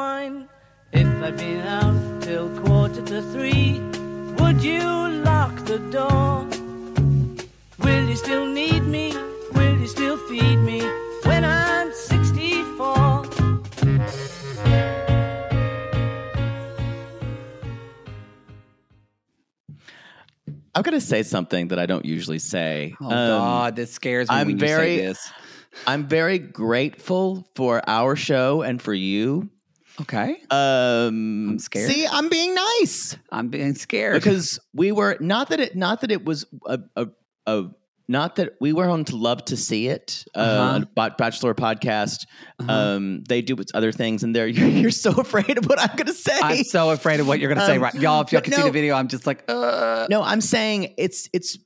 wine. If I'd been out till quarter to three, would you lock the door? Will you still need me? Will you still feed me when I'm 64? I'm going to say something that I don't usually say. Oh Um, God, this scares me I'm when very- you say this. I'm very grateful for our show and for you. Okay, Um, I'm scared. See, I'm being nice I'm being scared because we were not that it not that it was a, a, a not that we were on to love to see it uh. Ba- bachelor podcast Uh-huh. um they do with other things and they're you're, you're so afraid of what i'm gonna say I'm so afraid of what you're going to say Um, right, y'all. If y'all but can see no- the video, I'm just like, uh. no i'm saying it's it's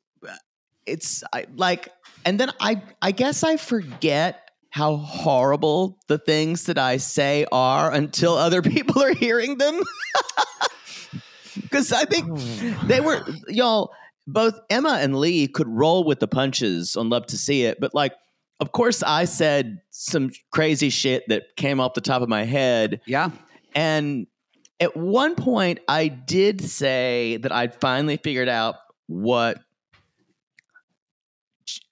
it's I, like and then i i guess i forget how horrible the things that i say are until other people are hearing them. Because i think oh. they were y'all both emma and lee could roll with the punches on love to see it but like of course i said some crazy shit that came off the top of my head. Yeah, and at one point, I did say that I'd finally figured out what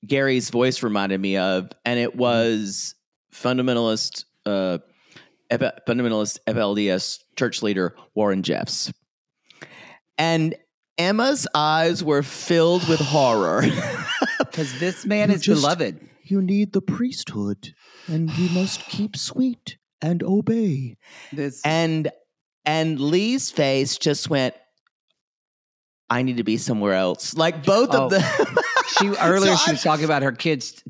Gary's voice reminded me of, and it was fundamentalist, uh, F- fundamentalist FLDS church leader Warren Jeffs. And Emma's eyes were filled with horror. because this man You is just- beloved. you need the priesthood, and you must keep sweet and obey. This and and Lee's face just went. I need to be somewhere else. Like both Oh. of them. she earlier So she I'm- was talking about her kids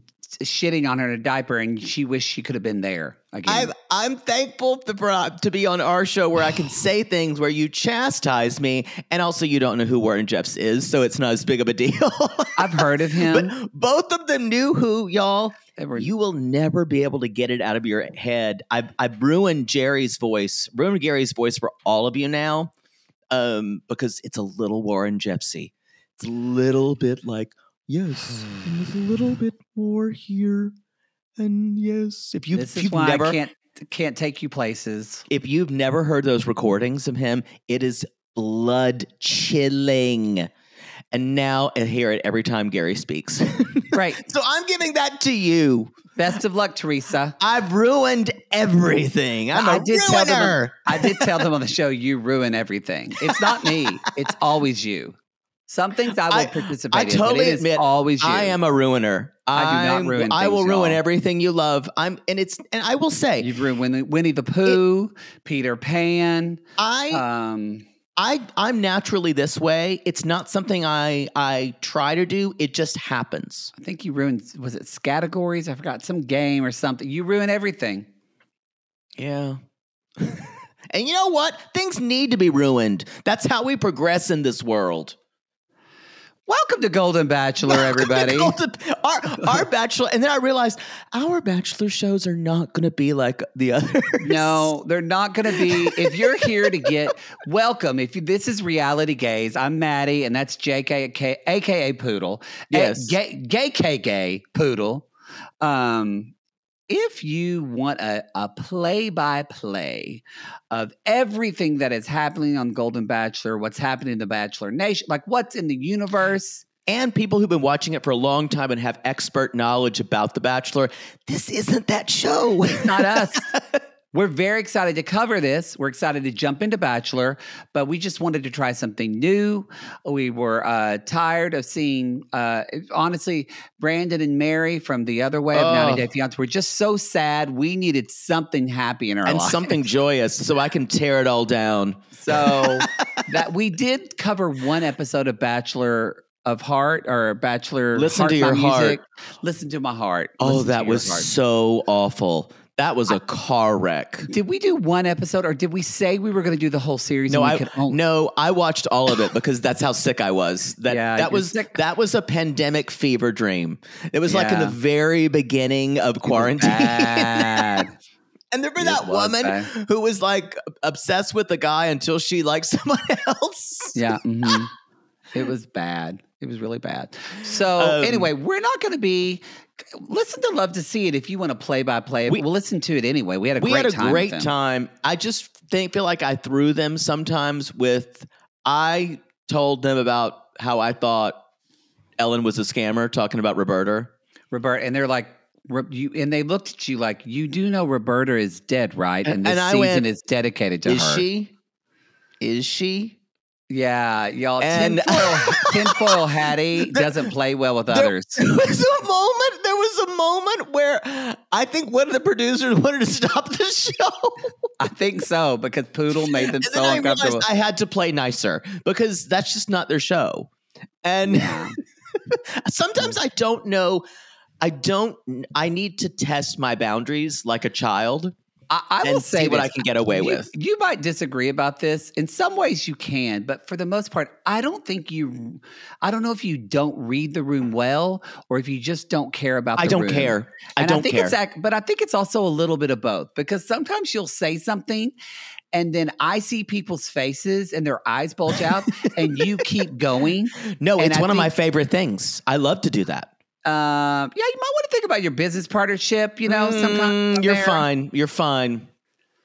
shitting on her in a diaper, and she wished she could have been there again. I'm I'm thankful to, for- to be on our show where I can say things where you chastise me, and also you don't know who Warren Jeffs is, so it's not as big of a deal. I've heard of him. but both of them knew who y'all. Were- You will never be able to get it out of your head. I've I've ruined Gerry's voice, ruined Gary's voice for all of you now, um, because it's a little Warren Jeffsy. It's a little bit like yes, and with a little bit more here, and yes. If you this if is you've why never I can't can't take you places. if you've never heard those recordings of him, it is blood chilling. And now I hear it every time Gary speaks. Right. so I'm giving that to you. Best of luck, Teresa. I've ruined everything. I'm a I did tell them. ruiner. I did tell them on the show you ruin everything. It's not me. It's always you. Some things I will I- participate I in. totally it admit always you. I am a ruiner. I do not ruin I will ruin y'all. everything you love. I'm, and it's, and I will say, You've ruined Winnie, Winnie the Pooh, Peter Pan. I, Um, I, I'm naturally this way. It's not something I, I try to do. It just happens. I think you ruined. Was it categories? I forgot some game or something. You ruin everything. Yeah. and you know what? Things need to be ruined. That's how we progress in this world. Welcome to Golden Bachelor, everybody. Golden- our, our bachelor, and then I realized our bachelor shows are not going to be like the others. No, they're not going to be. If you're here to get welcome, if you, this is reality gays, I'm Mattie, and that's JK, aka Poodle. Yes. Uh, gay, gay, K, gay Poodle. Um, if you want a, a play by play of everything that is happening on Golden Bachelor, what's happening in the Bachelor Nation, like what's in the universe, and people who've been watching it for a long time and have expert knowledge about The Bachelor, this isn't that show. not us. We're very excited to cover this. We're excited to jump into Bachelor, but we just wanted to try something new. We were uh, tired of seeing, uh, honestly, Brandon and Mary from the other way of Oh. 90 Day Fiance. We're just so sad. We needed something happy in our and life. something joyous so I can tear it all down. So that we did cover one episode of Bachelor of Heart or Bachelor. Listen Heart to your heart. Music. Listen to my heart. Oh, Listen that was heart. so awful. That was a car wreck. Did we do one episode, or did we say we were going to do the whole series? No, I could only- no, I watched all of it because that's how sick I was. That Yeah, that was sick. that was a pandemic fever dream. It was like in the very beginning of quarantine. And there was It that was woman bad. who was like obsessed with the guy until she liked someone else. yeah, mhm. it was bad. It was really bad. So Um, anyway, we're not going to be. Listen to Love to See It if you want to play by play. We- We'll listen to it anyway. We had a we great had a time. great time. I just think feel like I threw them sometimes with I told them about how I thought Ellen was a scammer talking about Roberta. Roberta, and they're like, you, and they looked at you like, you do know Roberta is dead, right? And, this and season went, is dedicated to Is her. Is she? Is she? Yeah, y'all. And- tinfoil, tinfoil Hattie doesn't play well with There- others. There was a moment. There was a moment where I think one of the producers wanted to stop the show. I think so because Poodle made them And so I uncomfortable. I had to play nicer because that's just not their show. And Yeah. sometimes I don't know. I don't. I need to test my boundaries like a child I, I will say see what. I can get away you, with. You might disagree about this. In some ways, you can, but for the most part, I don't think you. I don't know if you don't read the room well, or if you just don't care about. The room. I don't room. care. I And don't think care. It's, but I think it's also a little bit of both because sometimes you'll say something. And then I see people's faces and their eyes bulge out, and you keep going. no, it's I one of my favorite things. I love to do that. Um, yeah, you might want to think about your business partnership. You know, sometimes Mm, you're fine. You're fine.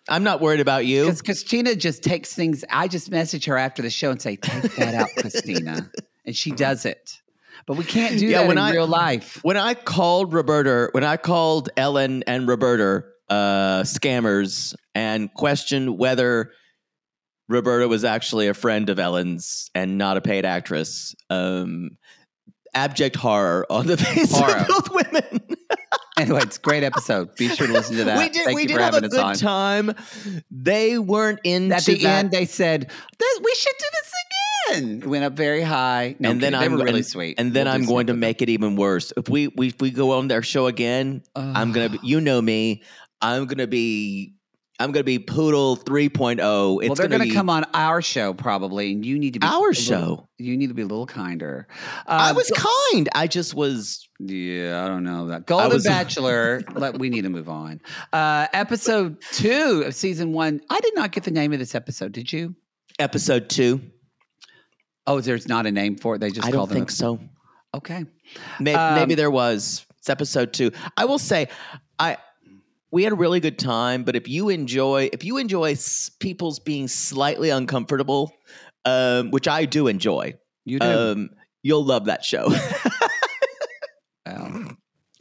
I'm not worried about you. Because Christina just takes things. I just message her after the show and say, "Take that out, Christina," and she does it. But we can't do Yeah, that in I- real life. When I called Roberta, when I called Ellen and Roberta uh, scammers and questioned whether Roberta was actually a friend of Ellen's and not a paid actress, um, abject horror on the face Horror. of both women. Anyway, it's a great episode. Be sure to listen to that. we did. Thank we did have a good on. time. They weren't in. At the that. end, they said "Th- we should do this again. It went up very high. No, and then I'm really and- sweet. And then We'll I'm going to make it even worse. If we we if we go on their show again, I'm gonna be. You know me. I'm gonna be. I'm gonna be Poodle 3.0. It's well, they're gonna, going to come on our show probably, and you need to be our little- show. You need to be a little kinder. I Uh, was kind. I just was. Yeah, I don't know that. Golden was- Bachelor. let, we need to move on. Uh, episode two of season one. I did not get the name of this episode. Did you? Episode two. Oh, there's not a name for it. They just I don't think so. Okay. Maybe, Um, maybe there was. It's episode two. I will say, I we had a really good time. But if you enjoy, if you enjoy people's being slightly uncomfortable, um, which I do enjoy, You do. um, you'll love that show.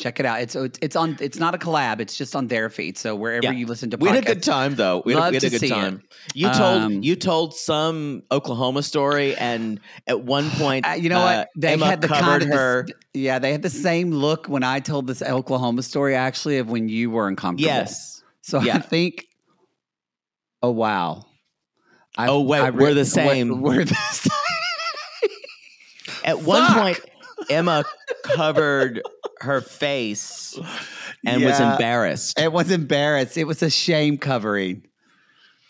Check it out. It's it's on. It's not a collab. It's just on their feed. So wherever Yeah. you listen to, we had a good time, though. We had, a- we had a good see it. time. You told Um, you told some Oklahoma story, and at one point, Uh, you know uh, what? They Emma had the covered kind of her. this, yeah. They had the same look when I told this Oklahoma story. Actually, of when you were uncomfortable. yes. So I think. Oh wow. I, Oh, wait, I we're the same. We're, we're the same. At one Fuck. point, Emma covered her face and was embarrassed. It was embarrassed. It was a shame covering.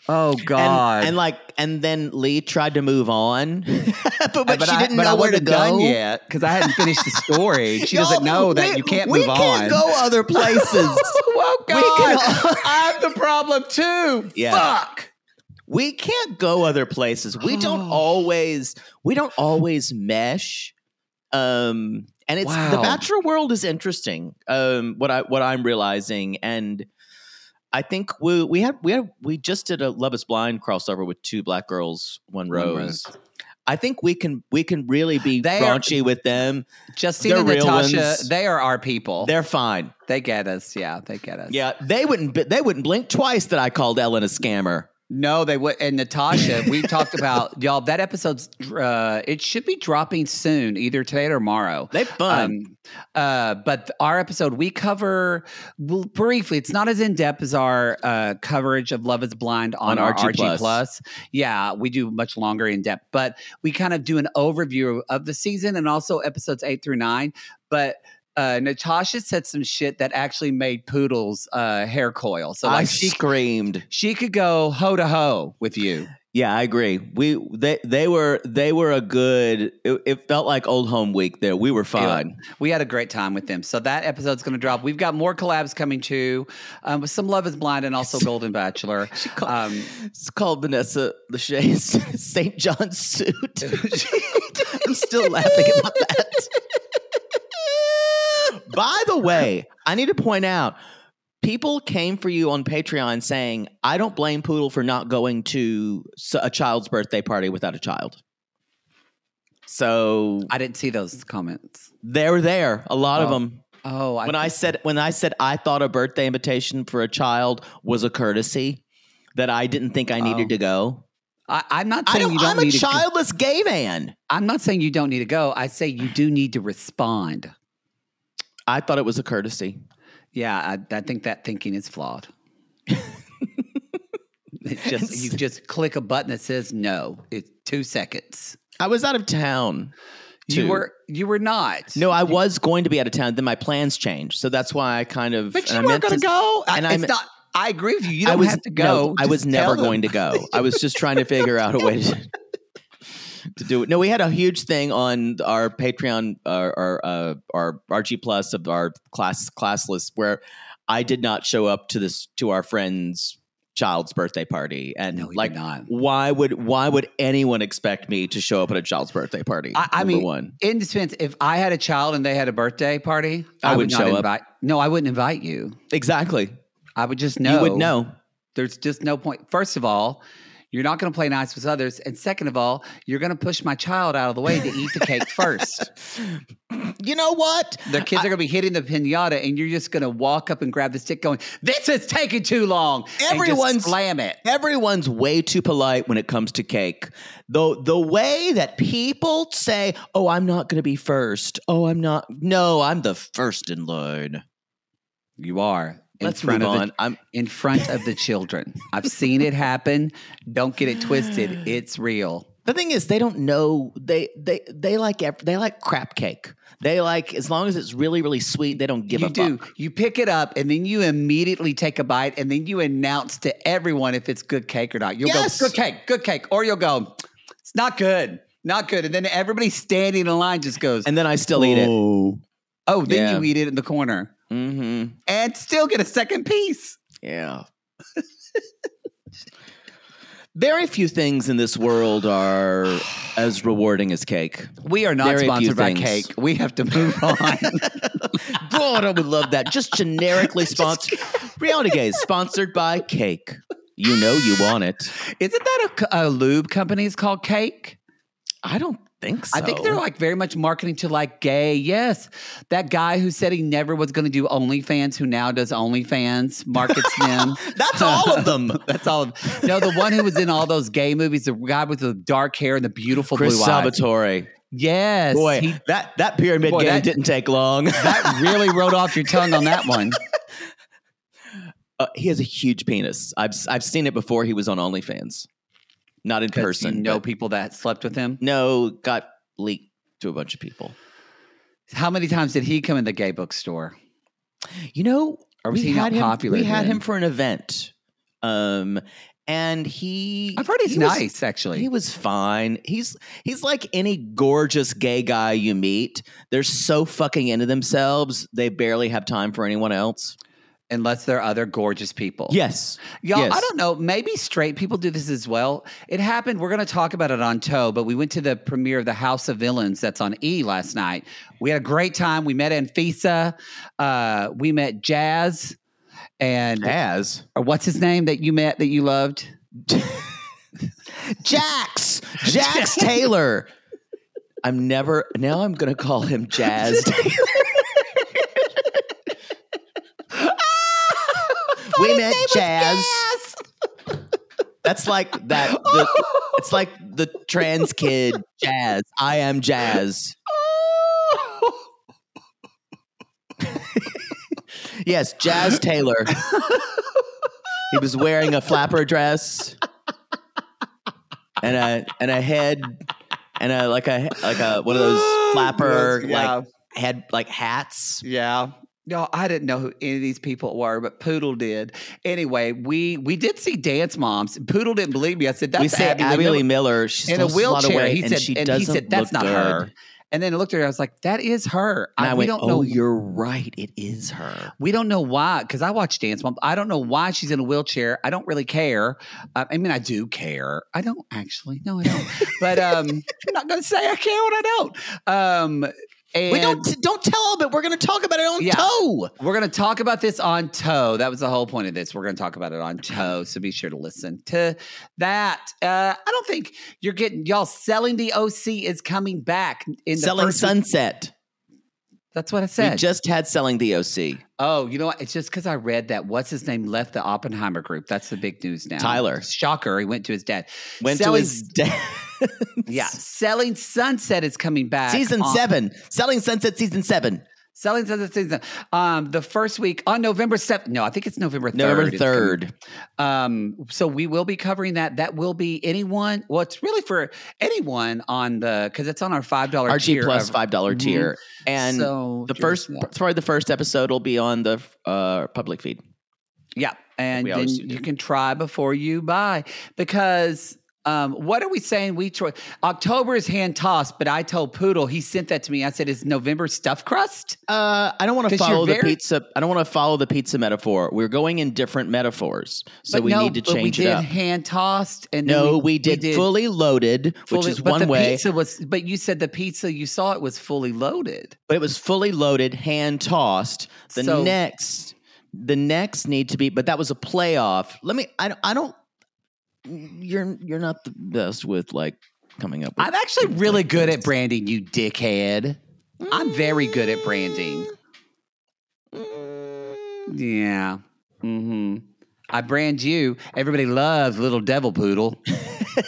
Oh God! And, like, and then Lee tried to move on, but, but, but she I, didn't but I know where to wasn't done go yet because I hadn't finished the story. She doesn't know that we- you can't move on. can't go other places. oh We God! can- I'm the problem too. Yeah. Fuck. we can't go other places. We don't always we don't always mesh. Um and it's the bachelor world is interesting. Um what I what I'm realizing and I think we we had we had we just did a Love is Blind crossover with two black girls, one, One rose. I think we can we can really be They are- with them. Justine They're and Natasha, ones. they are our people. They're fine. they get us. Yeah, they get us. Yeah, they wouldn't they wouldn't blink twice that I called Ellen a scammer. No, they would. And Natasha, we talked about y'all. That episode's uh, it should be dropping soon, either today or tomorrow. They fun. Um, uh, but our episode we cover well, briefly. It's not as in depth as our uh, coverage of Love Is Blind on, On our RG RG Plus. Plus. Yeah, we do much longer in depth, but we kind of do an overview of the season and also episodes eight through nine. But uh, Natasha said some shit that actually made Poodle's uh, hair coil. So I like she screamed. she could go ho to ho with you. Yeah, I agree. We they they were they were a good. It, it felt like old home week there. We were fine. We had a great time with them. So that episode's going to drop. We've got more collabs coming too, um, with some Love Is Blind and also Golden Bachelor. Um, It's called Vanessa Lachey's St. John's suit. I'm still laughing about that. By the way, I need to point out people came for you on Patreon saying, I don't blame Poodle for not going to a child's birthday party without a child. So I didn't see those comments. they're there, a lot of Oh, them. Oh, I when I said when I said I thought a birthday invitation for a child was a courtesy that I didn't think I needed Oh. to go. I, I'm not I saying don't, you don't I'm a to. go- childless gay man. I'm not saying you don't need to go. I say you do need to respond. I thought it was a courtesy. Yeah, I, I think that thinking is flawed. It's just you just click a button that says no. It's two seconds. I was out of town. You were you were not. No, I was going to be out of town. Then my plans changed, so that's why I kind of. but you I weren't going to go. and I'm- it's not. I agree with you. You I don't was have to no, go. I was never them. going to go. I was just trying to figure out a way to, to do it. No, we had a huge thing on our Patreon, our our, uh, our RG Plus of our class class list where I did not show up to this to our friend's child's birthday party, and No, like, did not. why would why would anyone expect me to show up at a child's birthday party? I, I mean, one. in defense, if I had a child and they had a birthday party, I I, would not show up. invite. No, I wouldn't invite you. Exactly. I would just know. You would know. There's just no point. First of all, you're not going to play nice with others, and second of all, you're going to push my child out of the way to eat the cake first. You know what? The kids are going to be hitting the pinata, and you're just going to walk up and grab the stick, going, "This is taking too long." and just Everyone's- slam it. Everyone's way too polite when it comes to cake. Though the way that people say, "Oh, I'm not going to be first. Oh, I'm not. No, I'm the first in line." You are. In Let's front move of on. The, I'm in front of the children. I've seen it happen. Don't get it twisted. It's real. the thing is they don't know they they they like they like crap cake. They like as long as it's really really sweet, they don't give you a do. fuck. You pick it up and then you immediately take a bite and then you announce to everyone if it's good cake or not. You'll Yes. go, good cake, good cake. Or you'll go, it's not good, not good. And then everybody standing in line just goes, And then I still eat it. oh, then Yeah. you eat it in the corner Mm-hmm. and still get a second piece. Yeah. Very few things in this world are as rewarding as cake. We are not Very sponsored by things. cake. We have to move on. God, I would love that. Just generically sponsored. Reality Gays, sponsored by Cake. You know you want it. Isn't that a lube company? It's called Cake. I don't think so. I think they're like very much marketing to like gay. Yes, that guy who said he never was going to do OnlyFans, who now does OnlyFans, markets them. That's all of them. That's all. Of, them. no, the one who was in all those gay movies, the guy with the dark hair and the beautiful Chris blue eyes. Salvatore. Yes, Boy, he- that, that pyramid Boy, game that- didn't take long. that really wrote off your tongue on that one. Uh, he has a huge penis. I've I've seen it before. He was on OnlyFans, not in person. you know but- people that slept with him. no, got leaked to a bunch of people. How many times did he come in the gay bookstore? You know, Or was we he not had him, popular We had then? him for an event, um, and he I've heard he's he was- nice, actually. He was fine. He's he's like any gorgeous gay guy you meet. They're so fucking into themselves, they barely have time for anyone else. Unless they're other gorgeous people. Yes. Y'all, Yes. I don't know. Maybe straight people do this as well. It happened. We're going to talk about it on Toe, but we went to the premiere of The House of Villains that's on E last night. We had a great time. We met Anfisa. Uh, we met Jazz. And As or what's his name that you met that you loved? Jax, Jax Taylor. I'm never now. I'm gonna call him Jazz. Taylor. We met Jazz. That's like that. The, it's like the trans kid Jazz. I am Jazz. Yes, Jazz Taylor. he was wearing a flapper dress and a and a head and a like a like a one of those flapper Yes, yeah. like head like hats. Yeah. No, I didn't know who any of these people were, but Poodle did. Anyway, we we did see Dance Moms. Poodle didn't believe me. I said, "That's we say Abby, Abby, Lee Miller. She's in a lost lot of wheelchair." He and said, she and he said, "That's not her." good. And then I looked at her. I was like, "That is her." And I, I, we went, don't "Oh, know. you're right. It is her." We don't know why, because I watch Dance Moms. I don't know why she's in a wheelchair. I don't really care. Uh, I mean, I do care. I don't actually. No, I don't. but um, I'm not going to say I care when I don't. Um, and we don't don't tell them, but we're going to talk about it on Yeah. toe. We're going to talk about this on Toe. That was the whole point of this. We're going to talk about it on Toe. So be sure to listen to that. Uh, I don't think you're getting y'all selling the OC is coming back in the Selling first week- Sunset. That's what I said. We just had selling the OC. oh, you know what? It's just because I read that what's his name left the Oppenheimer group. That's the big news now. Tyler. Shocker. He went to his dad. Went Selling- to his dad. Yeah. Selling Sunset is coming back. season on- seven. Selling Sunset season seven. Selling Sunset season. Um, the first week on November 7th. No, I think it's November 3rd. November third. Um, so we will be covering that. That will be anyone. Well, it's really for anyone on the because it's on our five dollar RG tier plus five dollar Mhm. tier, and so the first that. sorry the first episode will be on the uh, public feed. yeah, and then you can try before you buy because. Um, what are we saying? We October is hand tossed, but I told Poodle he sent that to me. I said, "Is November stuffed crust?" Uh, I don't want to follow the very- pizza. I don't want to follow the pizza metaphor. We're going in different metaphors, so But we no, need to but we change it did up. hand tossed, and then No, we did, fully loaded, which fully- is but one the way, Pizza was, but you said the pizza you saw it was fully loaded. but it was fully loaded, hand tossed. The So- next, the next need to be, but that was a playoff. Let me. I. I don't. You're you're not the best with like coming up. with I'm actually really good at branding, you dickhead. I'm very good at branding. Yeah. Mm-hmm. I brand you. Everybody loves Little Devil Poodle.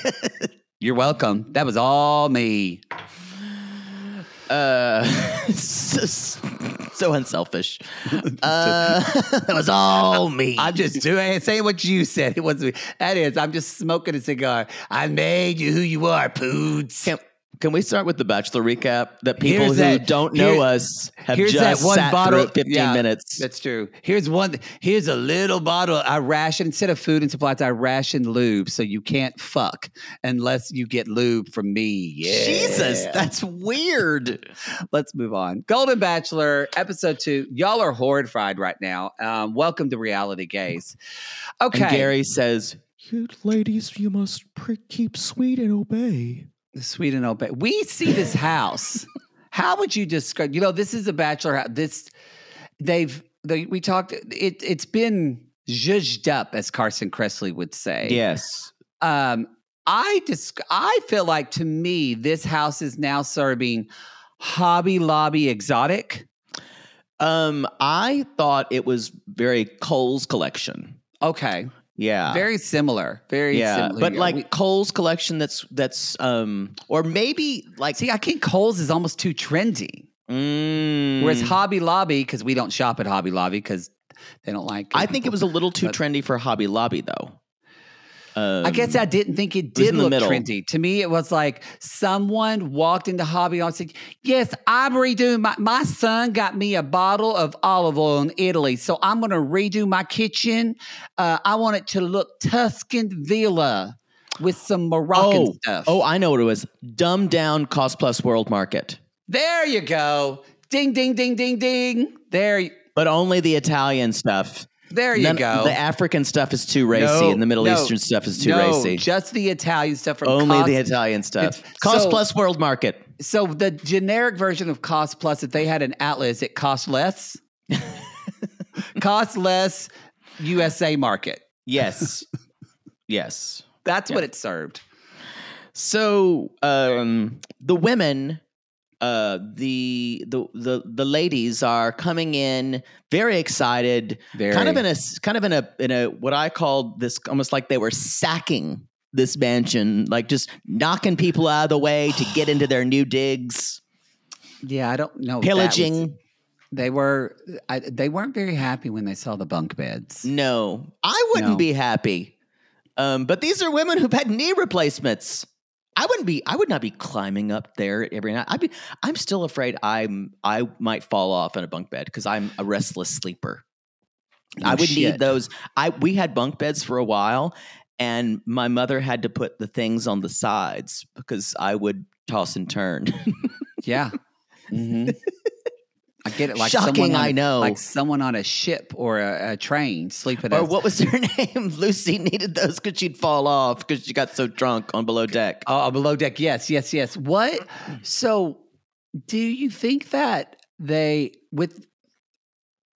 You're welcome. That was all me. Uh, so, so unselfish. Uh, that was all me. I'm just doing saying what you said. It wasn't me. That is, I'm just smoking a cigar. I made you who you are, Poods. Can, can we start with the Bachelor recap? That people Here's who that- don't know here- us have here's just that one sat bottle- through 15 yeah, minutes. That's true. Here's one. Here's a little bottle. I ration instead of food and supplies. I ration lube, so you can't fuck unless you get lube from me. Yeah. Jesus, that's weird. Let's move on. Golden Bachelor, episode two. Y'all are horrified right now. Um, welcome to Reality Gays. Okay. And Gary says, "You ladies, you must pre- keep sweet and obey." Sweet and open. We see this house. How would you describe? You know, this is a bachelor house. This they've they, we talked. It it's been zhuzhed up, as Carson Kressley would say. Yes. Um, I just I feel like to me this house is now serving Hobby Lobby exotic. Um, I thought it was very Kohl's collection. Okay, Yeah. very similar. Very yeah, similar. but Yeah, like we- Kohl's collection, that's that's um, or maybe like see, I think Kohl's is almost too trendy. mm, Whereas Hobby Lobby, because we don't shop at Hobby Lobby because they don't like. I think it was a little too but- trendy for Hobby Lobby, though. Um, I guess I didn't think it did the look middle. trendy. To me, it was like someone walked into Hobby Lobby and said, Yes, I'm redoing my my son got me a bottle of olive oil in Italy. So I'm gonna redo my kitchen. Uh, I want it to look Tuscan Villa with some Moroccan oh, stuff. oh, I know what it was. Dumbed down Cost Plus World Market, there you go. Ding ding ding ding ding. There y- but only the Italian stuff. There you None- go. The African stuff is too racy, No, and the Middle no, Eastern stuff is too no, racy. Just the Italian stuff from Only Cost- the Italian stuff. Cost so- Plus World Market. So the generic version of Cost Plus, if they had an atlas, it cost less? cost less USA market. Yes. yes. That's Yeah. what it served. So um, the women, uh, the the the the ladies are coming in very excited, Very. kind of in a kind of in a in a what I called this almost like they were sacking this mansion, like just knocking people out of the way to get into their new digs, Yeah, I don't know. was- pillaging. They were. I, they weren't very happy when they saw the bunk beds. No, I wouldn't No. be happy. Um, but these are women who've had knee replacements. I wouldn't be. I would not be climbing up there every night. I'd be. I'm still afraid. I'm. I might fall off in a bunk bed because I'm a restless sleeper. No I would shit. need those. I we had bunk beds for a while, and my mother had to put the things on the sides because I would toss and turn. Yeah. hmm I get it. Like Shocking, someone on I know. Like someone on a ship or a, a train sleeping. or as- what was her name? Lucy needed those because she'd fall off because she got so drunk on below deck. Oh, below deck. Yes, yes, yes. What? So, do you think that they with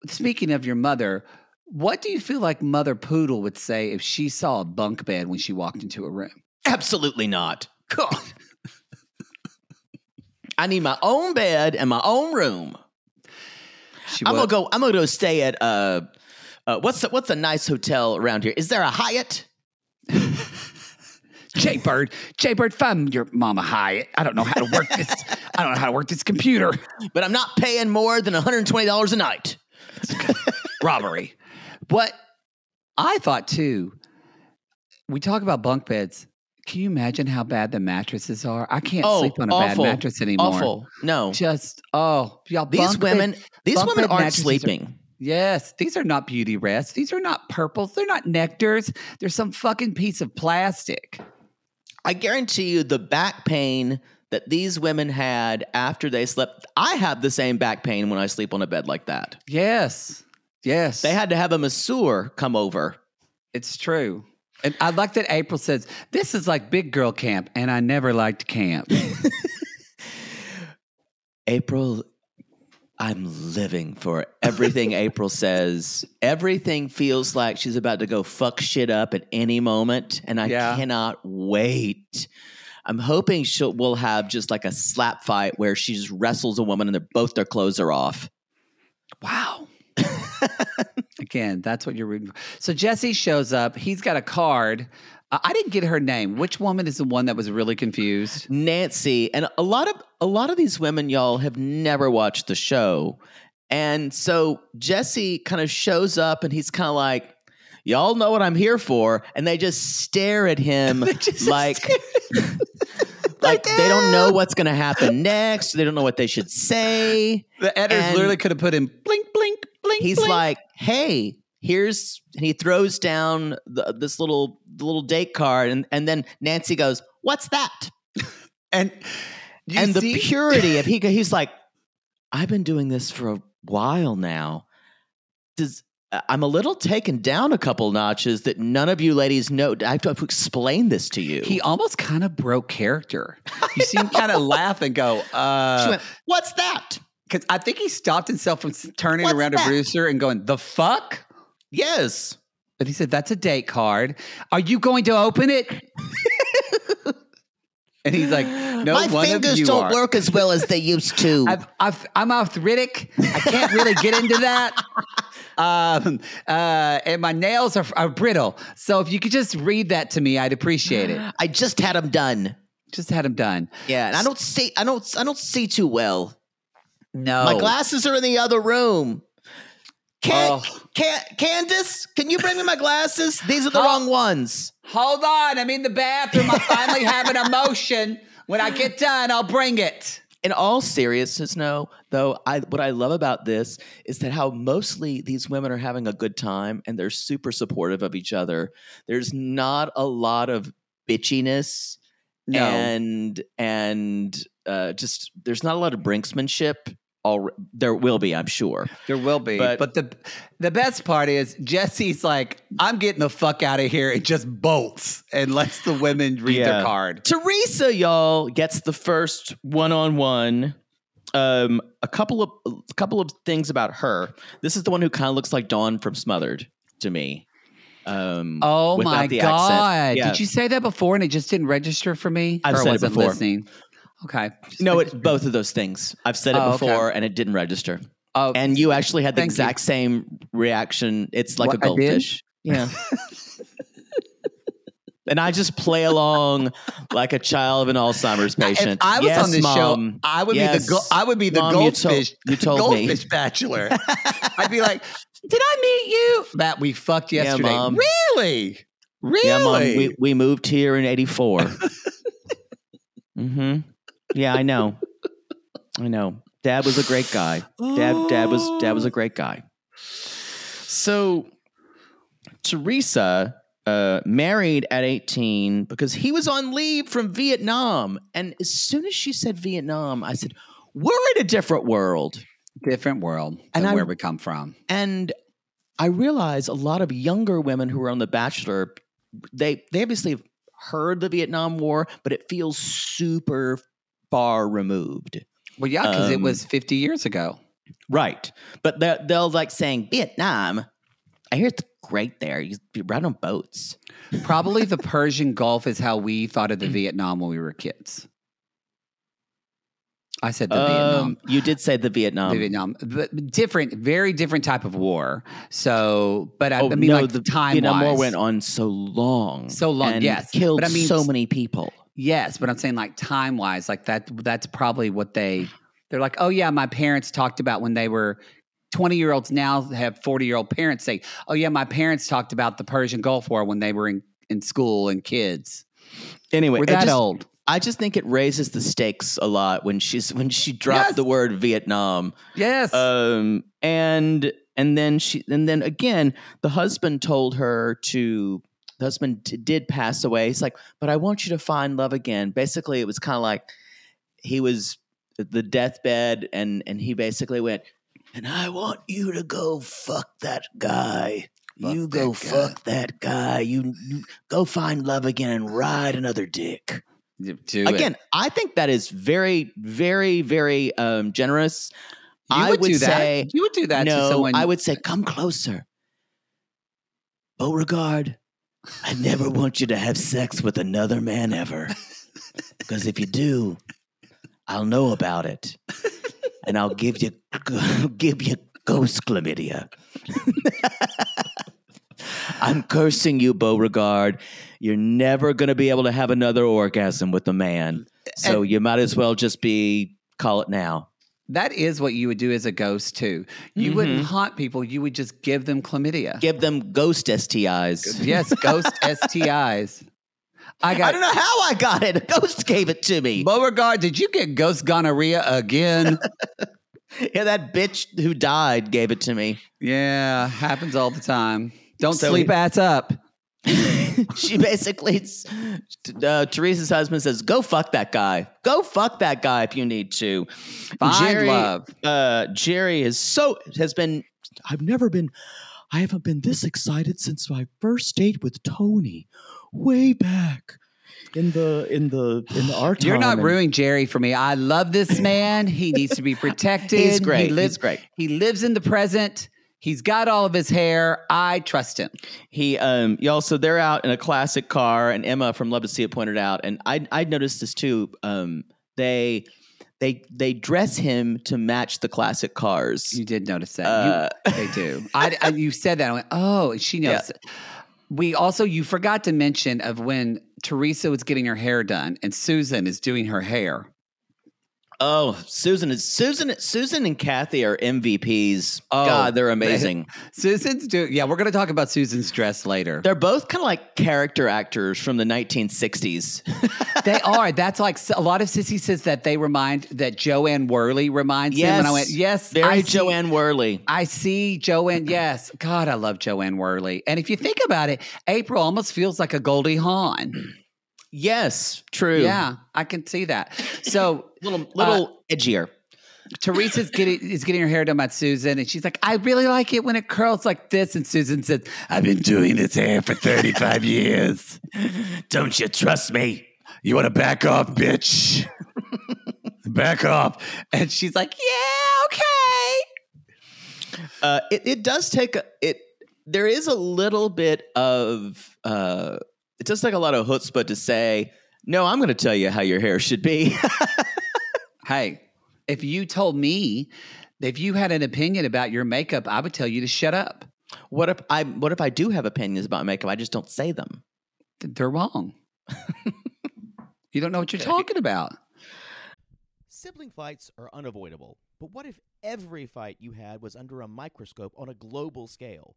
speaking of your mother, what do you feel like Mother Poodle would say if she saw a bunk bed when she walked into a room? Absolutely not. God. I need my own bed and my own room. She I'm gonna go. I'm gonna go stay at uh, uh what's the, what's a nice hotel around here? Is there a Hyatt? Jay Bird, Jay Bird, find your mama Hyatt. I don't know how to work this. I don't know how to work this computer. But I'm not paying more than 120 dollars a night. Robbery. What I thought too. We talk about bunk beds. Can you imagine how bad the mattresses are? I can't Oh, sleep on a awful. bad mattress anymore. Awful. No, Just oh, y'all. these bunk bed- women. these women aren't mattresses are- sleeping. Yes, these are not beauty rests. These are not purples. They're not nectars. They're some fucking piece of plastic. I guarantee you, the back pain that these women had after they slept. I have the same back pain when I sleep on a bed like that. Yes, yes. They had to have a masseur come over. It's true. And I like that April says, This is like big girl camp, and I never liked camp. April, I'm living for everything April says. Everything feels like she's about to go fuck shit up at any moment, and I Yeah. cannot wait. I'm hoping she'll we'll have just like a slap fight where she just wrestles a woman and they're both their clothes are off. wow. Again, that's what you're rooting for. So Jesse shows up. He's got a card. Uh, I didn't get her name. Which woman is the one that was really confused? Nancy and a lot of a lot of these women y'all have never watched the show. And so Jesse kind of shows up and he's kind of like y'all know what I'm here for and they just stare at him like like they don't know what's going to happen next. They don't know what they should say. The editors And- literally could have put in blink, blink, blink. He's blink. like, "Hey, here's," and he throws down the, this little the little date card, and and then Nancy goes, "What's that?" and you and the purity of he he's like, "I've been doing this for a while now. Does I'm a little taken down a couple notches that none of you ladies know. I have to explain this to you." He almost kind of broke character. You see him kind of laugh and go, she uh, went, "What's that?" Because I think he stopped himself from turning What's around that? to Brewster and going, the fuck? Yes. But he said, that's a date card. Are you going to open it? and he's like, no, My one fingers of you don't are. work as well as they used to. I've, I've, I'm arthritic. I can't really get into that. Um, uh, and my nails are, are brittle. So if you could just read that to me, I'd appreciate it. I just had them done. Just had them done. Yeah, and I don't see I don't I don't see too well. No. My glasses are in the other room. Can, Oh. can, Candace, can you bring me my glasses? These are the Oh. wrong ones. Hold on, I'm in the bathroom. I finally have an emotion. When I get done, I'll bring it. In all seriousness, no, though, I what I love about this is that how mostly these women are having a good time and they're super supportive of each other. There's not a lot of bitchiness No. and and uh, just there's not a lot of brinksmanship. All there will be, I'm sure. There will be. But- But, the the best part is Jesse's like, I'm getting the fuck out of here and just bolts and lets the women read Yeah. their card. Teresa, y'all, gets the first one-on-one. Um, a couple of a couple of things about her. This is the one who kind of looks like Dawn from Smothered to me. Um, Oh my god! Yeah. Did you say that before and it just didn't register for me? I've or said it wasn't before. listening? Okay. Just No, making it, both of those things. I've said it Oh, okay. before, and it didn't register. Oh, And you actually had the Thank you. exact same reaction. It's like What, a goldfish. Yeah. and I just play along like a child of an Alzheimer's patient. If I was Yes, on this Mom. show, I would be the go- I would be the Mom, you told- goldfish. you told me. goldfish bachelor. I'd be like, "Did I meet you?" That we fucked Yeah, yesterday. Mom. Really? Really? Yeah, mom. We, we moved here in '84. mm-hmm. Yeah, I know. I know. Dad was a great guy. Dad, dad was dad was a great guy. So Teresa uh, married at 18 because he was on leave from Vietnam. And as soon as she said Vietnam, I said, "We're in a different world." different world And I- where we come from. And I realize a lot of younger women who are on The Bachelor, they they obviously have heard the Vietnam War, but it feels super far removed. Well, yeah, because it Um, was 50 years ago. Right. But they're- they'll like saying Vietnam. I hear it's great there. You ride on boats. Probably the Persian Gulf is how we thought of the Vietnam when we were kids. I said the Vietnam. Um, you did say the Vietnam. the Vietnam, but different, very different type of war. So, but I, Oh, I mean, no, like the time Vietnam War went on so long, So long, yes. killed But I mean, so many people. Yes, but I'm saying like time wise, like that. That's probably what they. They're like, oh yeah, my parents talked about when they were. 20 year olds now have 40 year old parents say, Oh, yeah, my parents talked about the Persian Gulf War when they were in, in school and kids. Anyway, We're that just- old. I just think it raises the stakes a lot when she's when she dropped Yes. the word Vietnam. Yes. Um, and and then she and then again, the husband told her to. The husband d- did pass away. He's like, but I want you to find love again. Basically, it was kind of like he was the deathbed, and and he basically went, and I want you to go fuck that guy. Fuck you go guy." fuck that guy. You, you go find love again and ride another dick. Do it. Again, I think that is very, very, very um, generous. you I would, would do that. say- you would do that to no, someone. I would say, come closer. Beauregard, I never want you to have sex with another man ever. Because if you do, I'll know about it. And I'll give you give you ghost chlamydia. I'm cursing you, Beauregard. You're never gonna be able to have another orgasm with a man. So you might as well just be call it now. That is what you would do as a ghost too. You wouldn't mm-hmm. haunt people. You would just give them chlamydia. Give them ghost STIs. yes, ghost STIs. I got. I don't know how I got it. A ghost gave it to me. Beauregard. Did you get ghost gonorrhea again? Yeah, that bitch who died gave it to me. yeah, happens all the time. Don't So sleep he- ass up. she basically, uh, Teresa's husband says, "Go fuck that guy. Go fuck that guy if you need to." Find love. Uh, Gerry is so has been. I've never been. I haven't been this excited since my first date with Tony, way back in the in the in the art. You're not ruining Gerry for me. I love this man. He needs to be protected. He's great. He lives, He's great. He lives in the present. He's got all of his hair. I trust him. He um y'all so they're out in a classic car and Emma from Love to See It pointed out and I I noticed this too um they they they dress him to match the classic cars. You did notice that. Uh, you, they do. I, I- you said that. I went, oh, she knows. Yeah. We also, you forgot to mention of when Teresa was getting her hair done and Susan is doing her hair. Oh, Susan is Susan. Susan and Kathy are MVPs. Oh, God, they're they- amazing. Susan's doing. Yeah, we're going to talk about Susan's dress later. They're both kind of like character actors from the 1960s. they are. That's like a lot of Sissy says that they remind that Jo Anne Worley reminds him. And I went, yes, very I see- Jo Anne Worley. I see Joanne. Yes, God, I love Jo Anne Worley. And if you think about it, April almost feels like a Goldie Hawn. Yes, true. Yeah, I can see that. So little little edgier. Teresa's getting is getting her hair done by Susan, and she's like, "I really like it when it curls like this." And Susan says, "I've been doing this hair for thirty five years. Don't you trust me? You want to back off, bitch? back off." And she's like, "Yeah, okay." Uh, it, it does take a, it. There is a little bit of. Uh, it does take a lot of chutzpah to say, "No, I'm going to tell you how your hair should be." Hey, if you told me, if you had an opinion about your makeup, I would tell you to shut up. what if I? What if I do have opinions about makeup? I just don't say them. They're wrong. you don't know what you're talking about. Sibling fights are unavoidable, but what if every fight you had was under a microscope on a global scale?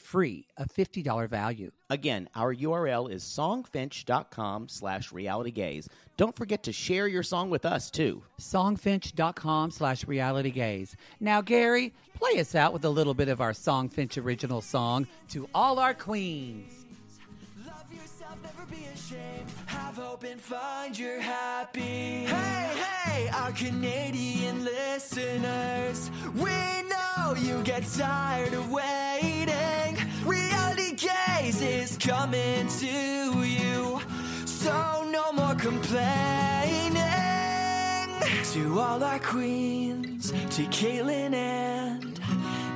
free, a $50 value. Again, our URL is songfinch.com slash realitygays. Don't forget to share your song with us, too. Songfinch.com slash realitygays. Now, Gary, play us out with a little bit of our Songfinch original song, To All Our Queens. Love yourself, never be ashamed. Have hope and find your happy. Hey, hey, our Canadian listeners. We know you get tired of waiting. Reality gays is coming to you. So no more complaining. To all our queens, to Caitlin and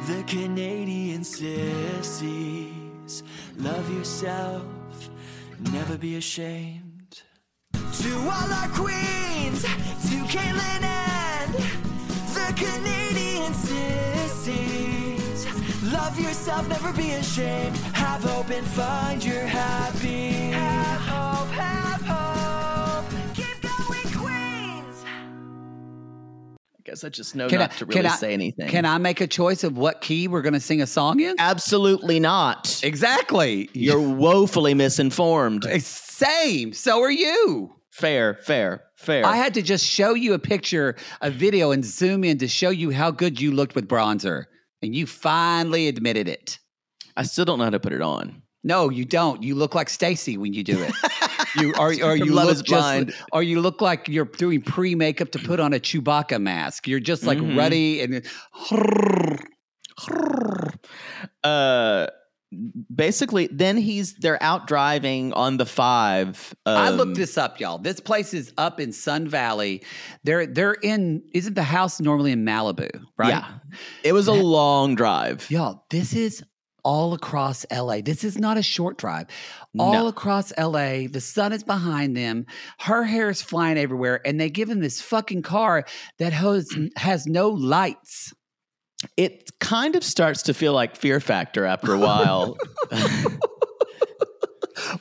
the Canadian sissies. Love yourself, never be ashamed. To all our queens, to Caitlin and the Canadian sissies. Love yourself, never be ashamed. Have hope and find your happy. Have hope, have hope. Keep going, Queens. I guess I just know Can not I- to really I- say anything. Can I make a choice of what key we're going to sing a song in? Absolutely not. Exactly. You're woefully misinformed. Eh, same. So are you. Fair, fair, fair. I had to just show you a picture, a video, and zoom in to show you how good you looked with bronzer. And you finally admitted it. I still don't know how to put it on. No, you don't. You look like Stacy when you do it. You are, or you Love look is just, Blind. or you look like you're doing pre makeup to put on a Chewbacca mask. You're just like Mhm. ruddy and Uh, basically, then he's they're out driving on the five. I um, looked this up, y'all. This place is up in Sun Valley. They're they're in. Isn't the house normally in Malibu? Right. Yeah, it was a long drive. Y'all, this is all across LA. This is not a short drive. All No. across LA, the sun is behind them. Her hair is flying everywhere, and they give him this fucking car that has has no lights. It kind of starts to feel like Fear Factor after a while.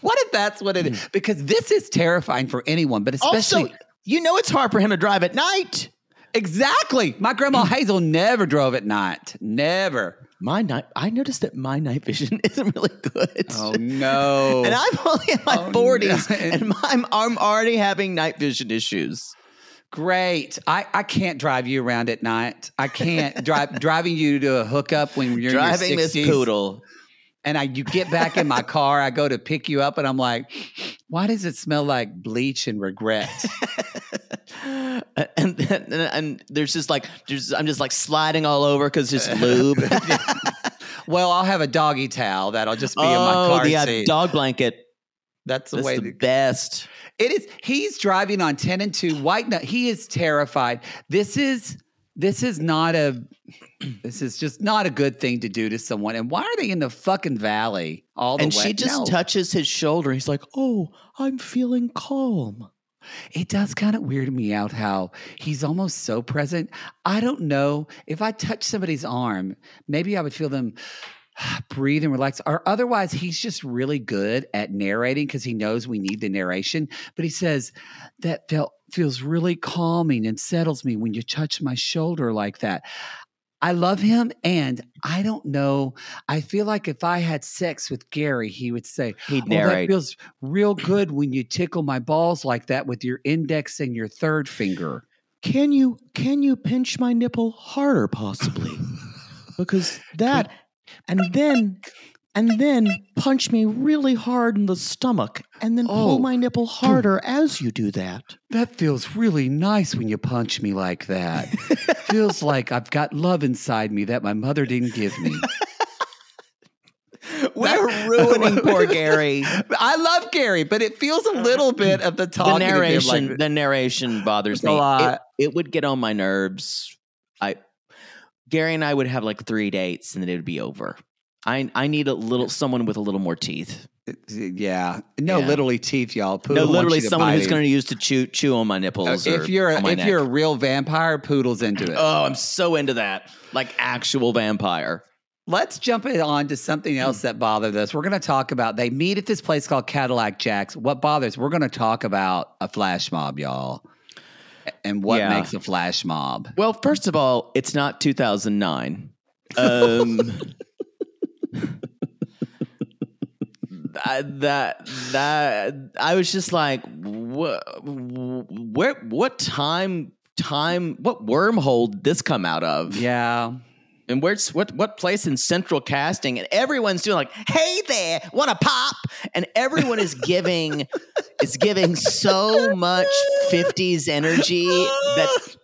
What if that's what it is? Hmm. Because this is terrifying for anyone, but especially also, you know it's hard for him to drive at night. exactly. My grandma Hazel never drove at night. Never. My night, I noticed that my night vision isn't really good. Oh no. And I'm only in my Oh, forties, no. and I'm I'm already having night vision issues. Great. I, I can't drive you around at night. I can't drive driving you to a hookup when you're Driving in your this poodle. And I you get back in my car, I go to pick you up and I'm like, why does it smell like bleach and regret? and, and and there's just like there's I'm just like sliding all over because it's lube. well, I'll have a doggy towel that'll just be in my oh, car yeah, uh, seat. dog blanket. That's the That's way the that- best. It is. He's driving on ten and two. White nut. He is terrified. This is. This is not a. This is just not a good thing to do to someone. And why are they in the fucking valley all the time? And way? she just No. touches his shoulder. He's like, "Oh, I'm feeling calm." It does kind of weird me out how he's almost so present. I don't know if I touch somebody's arm, maybe I would feel them breathe and relax. Or otherwise, he's just really good at narrating because he knows we need the narration. But he says that felt feels really calming and settles me when you touch my shoulder like that. I love him, and I don't know. I feel like if I had sex with Gerry, he would say, He'd Oh, that feels real good when you tickle my balls like that with your index and your third finger. Can you can you pinch my nipple harder possibly? Because that and then and then punch me really hard in the stomach and then Oh. pull my nipple harder as you do that. That feels really nice when you punch me like that. feels like I've got love inside me that my mother didn't give me. We're ruining poor Gerry. I love Gerry, but it feels a uh, little bit of the the talking. to him narration, like- the narration bothers It's a me. It- lot. It, would get on my nerves. I, Gerry and I would have like three dates, and then it would be over. I I need a little someone with a little more teeth. yeah, no, Yeah. literally teeth, y'all. Poodle no, literally someone who's going to use to chew chew on my Uh, nipples. if or you're a, on my if neck. you're a real vampire, Poodle's into it. oh, I'm so into that, like actual vampire. Let's jump it on to something else that bothered us. We're going to talk about they meet at this place called Cadillac Jacks. What bothers? We're going to talk about a flash mob, y'all, and what Yeah. makes a flash mob. Well, first of all, it's not 2009. Um, I- that that I was just like, what? Where? What time? Time? What wormhole did this come out of? Yeah, And where's what? What place in central casting? And everyone's doing like, "Hey there, want to pop?" And everyone is giving, is giving so much '50s energy that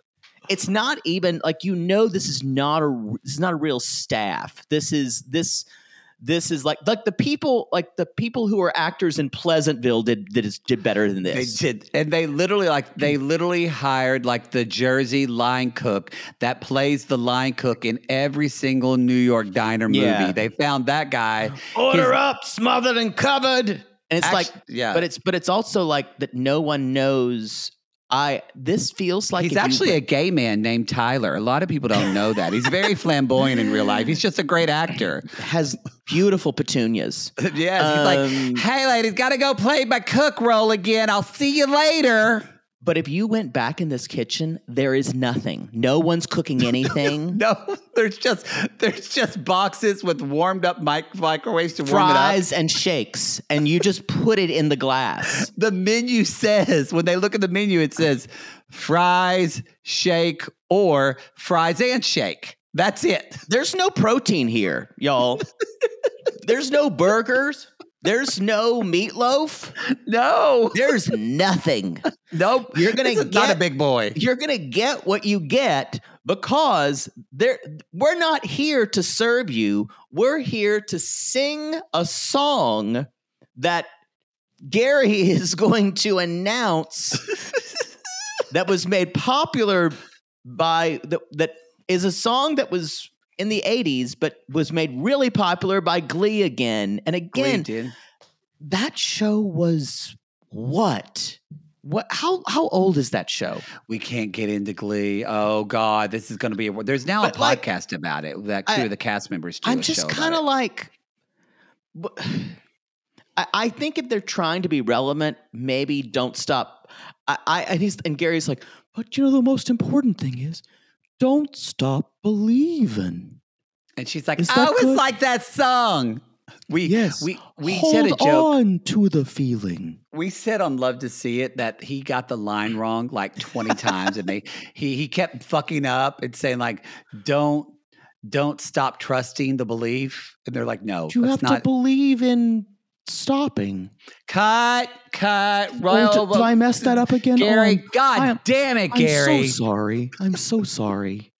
it's not even like you know this is not a this is not a real staff. This is this this is like like the people like the people who are actors in Pleasantville did did did better than this. they this. did, and they literally like they literally hired like the Jersey line cook that plays the line cook in every single New York diner movie. Yeah. They found that guy. Order His- up, smothered and covered. And it's Actu- like yeah, but it's but it's also like that no one knows I this feels like He's if you actually a gay man named Tyler. A lot of people don't know that. He's very flamboyant in real life. He's just a great actor. has beautiful petunias. yes, he's Um, like, "Hey, ladies, gotta go play my cook role again. I'll see you later." But if you went back in this kitchen, there is nothing. No one's cooking anything. No, there's just there's just boxes with warmed up mic- microwaves to warm it up. Fries and shakes, and you just put it in the glass. The menu says when they look at the menu, it says fries, shake, or fries and shake. That's it. There's no protein here, y'all. There's no burgers. There's no meatloaf. No, There's nothing. nope. You're gonna is not a big boy. You're gonna get what you get because there we're not here to serve you. We're here to sing a song that Gerry is going to announce that was made popular by the, that is a song that was in the 80s but was made really popular by Glee again. And again, Glee that show was what? What how how old is that show? We can't get into Glee. Oh God, this is going to be. A, there's now But, a like, podcast about it that two I- of the cast members do. I'm just kind of like, I, I think if they're trying to be relevant, maybe don't stop. I, I and he's and Gerry's like, but you know the most important thing is, don't stop believing. and she's like, Is "Oh, it's good? like that song." We Yes. we we Hold said a joke. on to the feeling. We said on Love to See It that he got the line wrong like 20 times and they he he kept fucking up and saying like don't don't stop trusting the belief and they're like no You have to believe in stopping. cut cut Oh, Royal did, did I mess that up again? Gerry Oh, god am- damn it Gerry. I'm so sorry. I'm so sorry.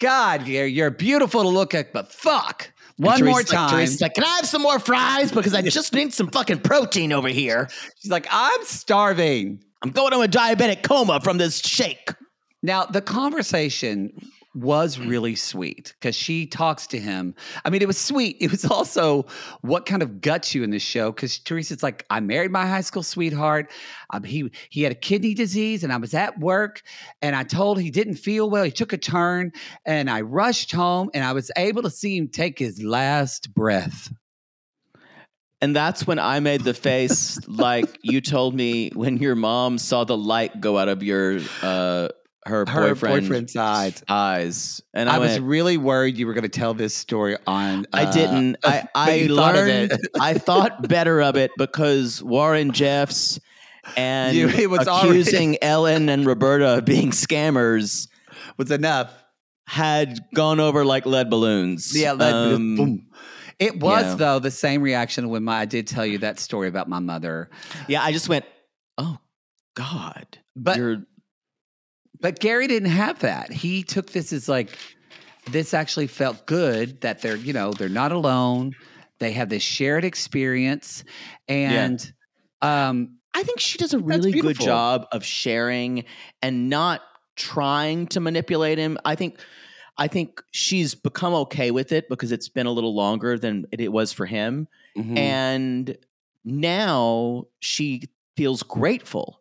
god Gerry you're beautiful to look at but fuck One more time. Theresa's like, can I have some more fries? Because I just need some fucking protein over here. She's like, I'm starving. I'm going to a diabetic coma from this shake. Now, the conversation was really sweet because she talks to him. I mean, it was sweet. It was also what kind of guts you in this show because Theresa's like, I married my high school sweetheart. Um, he he had a kidney disease, and I was at work, and I told he didn't feel well. He took a turn, and I rushed home, and I was able to see him take his last breath. And that's when I made the face like you told me when your mom saw the light go out of your uh her, Her boyfriend boyfriend's eyes. eyes. And I, I, was really worried you were going to tell this story on. I uh, didn't. I, I you thought of learned. it. I thought better of it because Warren Jeffs and You- it was already- accusing Ellen and Roberta of being scammers was enough. had gone over like lead balloons. Yeah, that, Um, boom. It was though the same reaction when my, I did tell you that story about my mother. Yeah, I just went, oh God. But You're but Gerry didn't have that. He took this as like this actually felt good that they're you know they're not alone. They have this shared experience, and um, I think she does a really good job of sharing and not trying to manipulate him. I think I think she's become okay with it because it's been a little longer than it, was for him. mhm. And now she feels grateful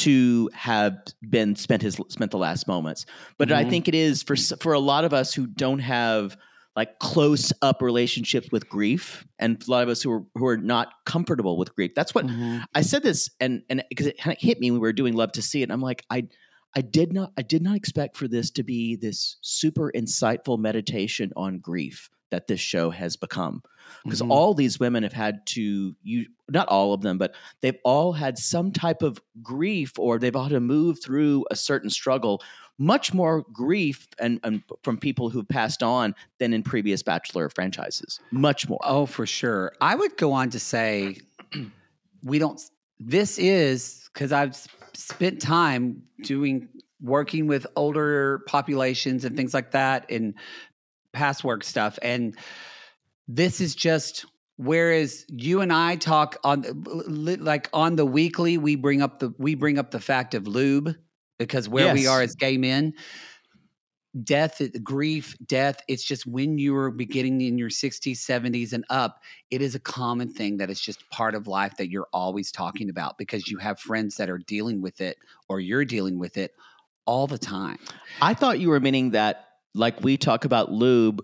to have been spent his spent the last moments. But I Mhm. think it is for for a lot of us who don't have like close up relationships with grief and a lot of us who are who are not comfortable with grief. That's what Mhm. I said this and and because it kind of hit me when we were doing Love to See It. And I'm like, I I did not I did not expect for this to be this super insightful meditation on grief that this show has become. Because Mhm. all these women have had to you not all of them, but they've all had some type of grief or they've had to move through a certain struggle. Much more grief and, and from people who've passed on than in previous Bachelor franchises. Much more. Oh, for sure. I would go on to say we don't. This is because I've spent time doing working with older populations and things like that and past work stuff, and this is just. Whereas you and I talk on uh, like on the weekly, we bring up the we bring up the fact of lube because where we are as gay men, death, uh, grief, death, it's just when you're beginning in your 60s, 70s, and up, it is a common thing that is just part of life that you're always talking about because you have friends that are dealing with it or you're dealing with it all the time. I thought you were meaning that, like we talk about lube,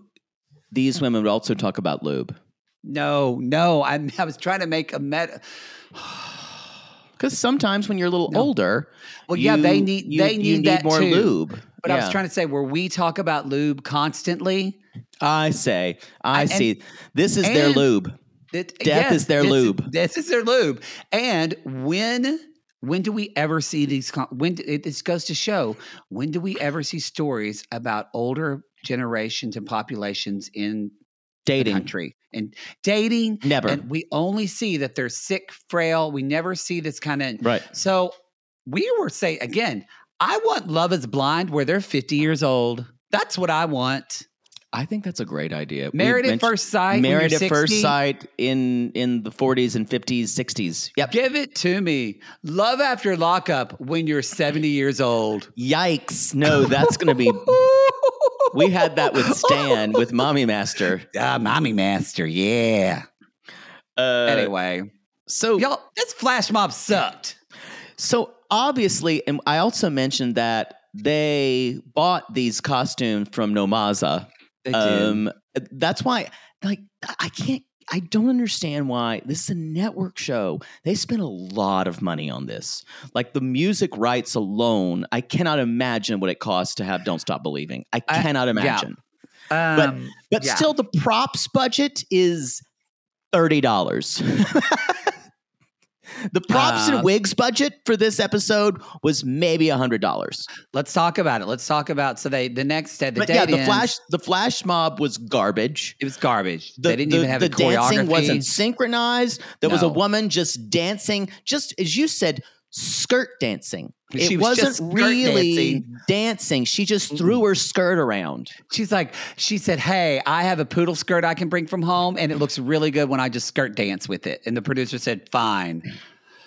these women would also talk about lube. No, no, I'm, I was trying to make a meta. Because sometimes when you're a little No. older, Well, yeah, they need you- they you need, that more too. lube. But I was trying to say where we talk about lube constantly. I say, I And- see. This is their lube. That, Death is their this lube. this is their lube. And when when do we ever see these? When it, this goes to show when do we ever see stories about older generations and populations in the Dating. country and dating? Never. And we only see that they're sick, frail. We never see this kind of. Right. So we were saying again. I want Love Is Blind where they're fifty years old. That's what I want. I think that's a great idea. Married at first sight. Married at first sight in in the 40s and 50s, 60s. Yep. Give it to me. Love after lockup when you're 70 years old. Yikes! No, that's going to be. We had that with Stan with Mommy Master. Ah, mommy master, yeah. Uh, anyway, so y'all, this flash mob sucked. So obviously, and I also mentioned that they bought these costumes from Nomaza. They Um, that's why, like, I can't. I don't understand why this is a network show. They spent a lot of money on this. Like the music rights alone, I cannot imagine what it costs to have "Don't Stop Believing." I I- cannot imagine. Um, But yeah. still, the props budget is thirty dollars. the props Uh, and wigs budget for this episode was maybe a hundred dollars. let's talk about it. Let's talk about so they the next day the But date yeah, the ends, flash the flash mob was garbage. it was garbage. The, they didn't the- even have the a choreography. dancing wasn't synchronized. There was a woman just dancing, just as you said, skirt dancing. She it was wasn't skirt really dancing. dancing. She just threw her skirt around. She's like, she said, Hey, I have a poodle skirt I can bring from home, and it looks really good when I just skirt dance with it. And the producer said, Fine.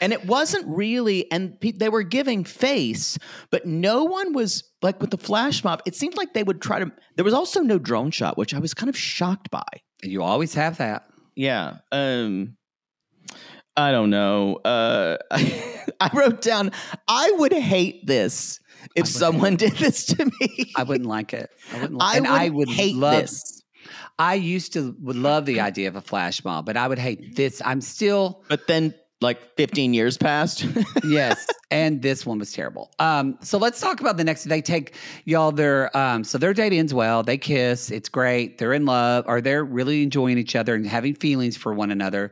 And it wasn't really, and pe- they were giving face, but no one was like with the flash mob. It seemed like they would try to. There was also no drone shot, which I was kind of shocked by. And you always have that. Yeah. Um I don't know. Uh I wrote down I would hate this if someone did this to me. I wouldn't like it. I wouldn't I like and would, I would hate love this. I used to would love the idea of a flash mob, but I would hate this. I'm still But then like 15 years passed. yes, and this one was terrible. Um, so let's talk about the next. They take y'all. Their um, so their date ends well. They kiss. It's great. They're in love, or they're really enjoying each other and having feelings for one another.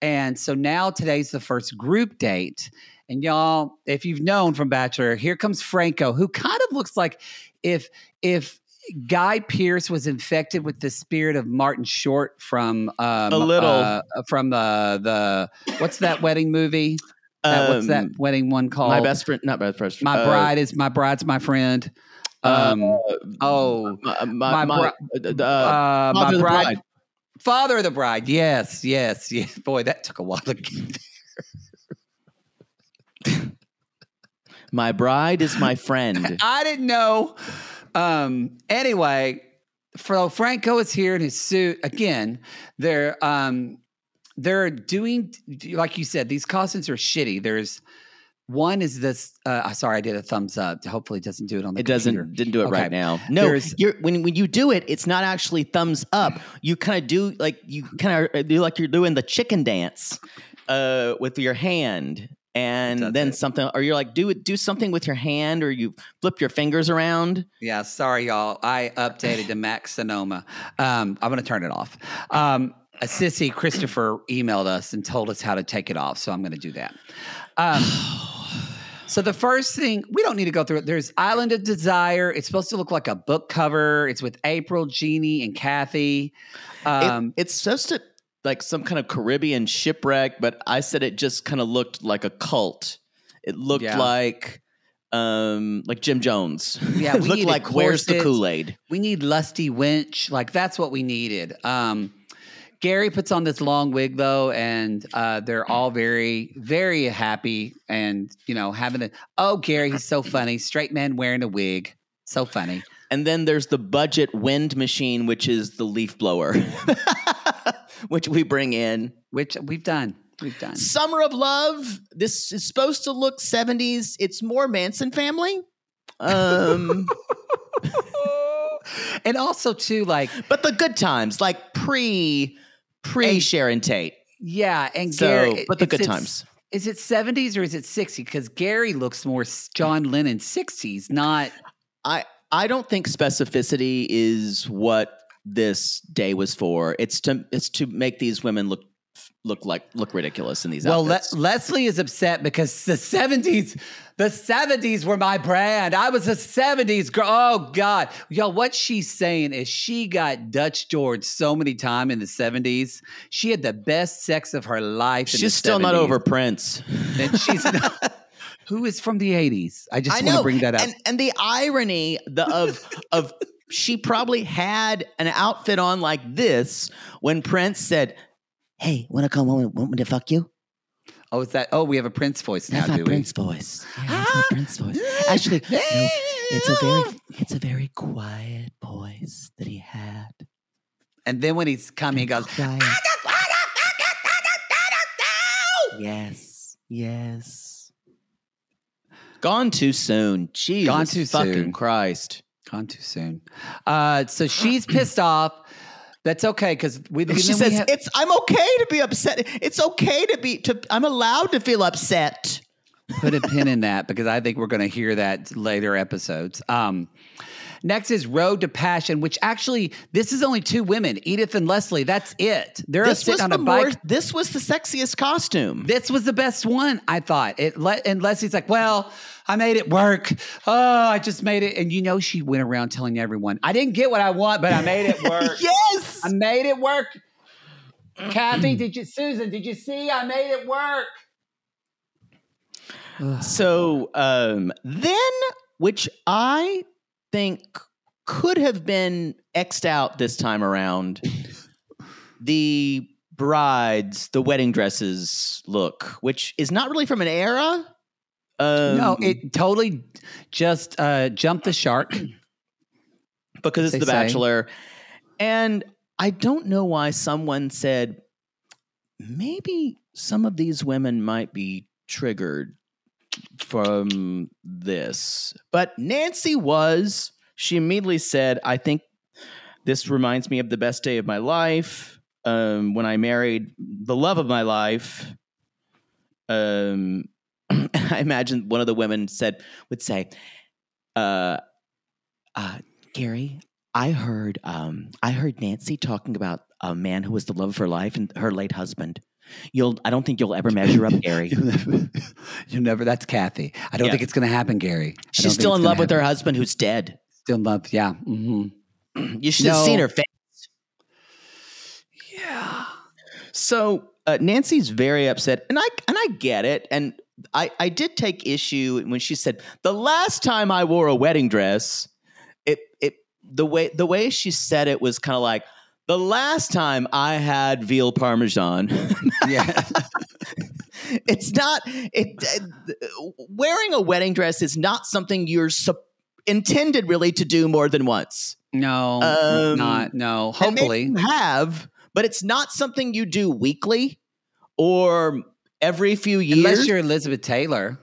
And so now today's the first group date. And y'all, if you've known from Bachelor, here comes Franco, who kind of looks like if if Guy Pearce was infected with the spirit of Martin Short from um, A little. uh, from the the what's that wedding movie? That- what's that Um, wedding one called? My best friend, not best friend. My uh, bride is my bride's my friend. Um, oh, my, my my, my, bri- uh, uh, Father my of the bride, Bride. father of the bride. Yes, yes, yes. Boy, that took a while to get. there. my bride is my friend. I didn't know. Um, anyway, Fro Franco is here in his suit again. They're um, they're doing like you said. These costumes are shitty. There's one is this. Uh, sorry, I did a thumbs up. Hopefully, it doesn't do it on the. It doesn't computer. didn't do it Okay. right now. No, when when you do it, it's not actually thumbs up. You kind of do like you kind of do like you're doing the chicken dance uh, with your hand, and That's then it. something, or you're like do it do something with your hand, or you flip your fingers around. Yeah, sorry, y'all. I updated to Max Sonoma. Um, I'm going to turn it off. Um, a sissy Christopher emailed us and told us how to take it off, so I'm going to do that. Um, so the first thing we don't need to go through it. There's Island of Desire. It's supposed to look like a book cover. It's with April, Jeannie, and Kathy. It- Um, it's supposed to like some kind of Caribbean shipwreck, but I said it just kind of looked like a cult. It looked Yeah. like um like Jim Jones. Yeah, it we looked like where's the. Kool Aid? we need lusty winch like that's what we needed um gerry puts on this long wig though and uh they're all very very happy and you know having a oh gerry he's so funny straight man wearing a wig so funny And then there's the budget wind machine, which is the leaf blower, which we bring in. which we've done we've done Summer of Love. This is supposed to look 70s. It's more Manson family. Um, and also too like but the good times, like pre pre And- Sharon Tate. yeah and So, gerry but the good times. is it 70s or is it 60s because gerry looks more john lennon 60s not I I don't think specificity is what this day was for. It's to it's to make these women look look like look ridiculous in these outfits. Well, Le- Leslie is upset because the 70s, the 70s were my brand. I was a 70s girl. Oh, God. Y'all, what she's saying is she got Dutch George so many times in the 70s. She had the best sex of her life. in the She's still not over Prince. And she's not. Who is from the 80s? I just I want know. to bring that up. And and the irony the of of she probably had an outfit on like this when Prince said, "Hey, want to come home? Want me to fuck you?" oh, is that? Oh, we have a Prince voice now, That's my do we? Prince voice. Yeah, that's my ah, Prince voice. Actually, no, it's a very it's a very quiet voice that he had. And then when he's coming, he goes, Quiet. Yes. Yes. Gone too soon. Jesus Gone too fucking soon. Christ. Gone too soon. Uh, so she's pissed off. That's okay because we. She then we says, have- "It's I'm okay to be upset. It's okay to be to I'm allowed to feel upset." put a pin in that because I think we're going to hear that later episodes. Um, next is Road to Passion, which actually this is only two women, Edith and Leslie. That's it. They're This sitting on the a bike. more, this was the sexiest costume. this was the best one, I thought. It and Leslie's like, "Well, I made it work. Oh, I just made it." And you know, she went around telling everyone, "I didn't get what I want, but I made it work. yes. I made it work." Kathy, did you, Susan? Did you see? I made it work. So um, then, which I think could have been xed out this time around, the brides, the wedding dresses look, which is not really from an era. Um, no, it totally just uh, jumped the shark. because it's The say. Bachelor, and I don't know why someone said maybe some of these women might be triggered from this, but Nancy was. She immediately said, "I think this reminds me of the best day of my life um, when I married the love of my life." Um, I imagine one of the women said would say, uh, uh, "Gerry, I heard um, I heard Nancy talking about a man who was the love of her life and her late husband. You'll I don't think you'll ever measure up, Gerry. You'll never, never. That's Kathy. I don't Yeah. think it's going to happen, Gerry. She's still in love with her husband who's dead. Still in love. Yeah. hmm You should have seen her face. Yeah. So uh, Nancy's very upset, and I and I get it. And I I did take issue when she said the last time I wore a wedding dress, it it the way the way she said it was kind of like the last time I had veal parmesan. Yeah. it's not it uh, wearing a wedding dress is not something you're sup- intended really to do more than once. no. Um, not. No. Hopefully. you have, but it's not something you do weekly or every few years. Unless you're Elizabeth Taylor.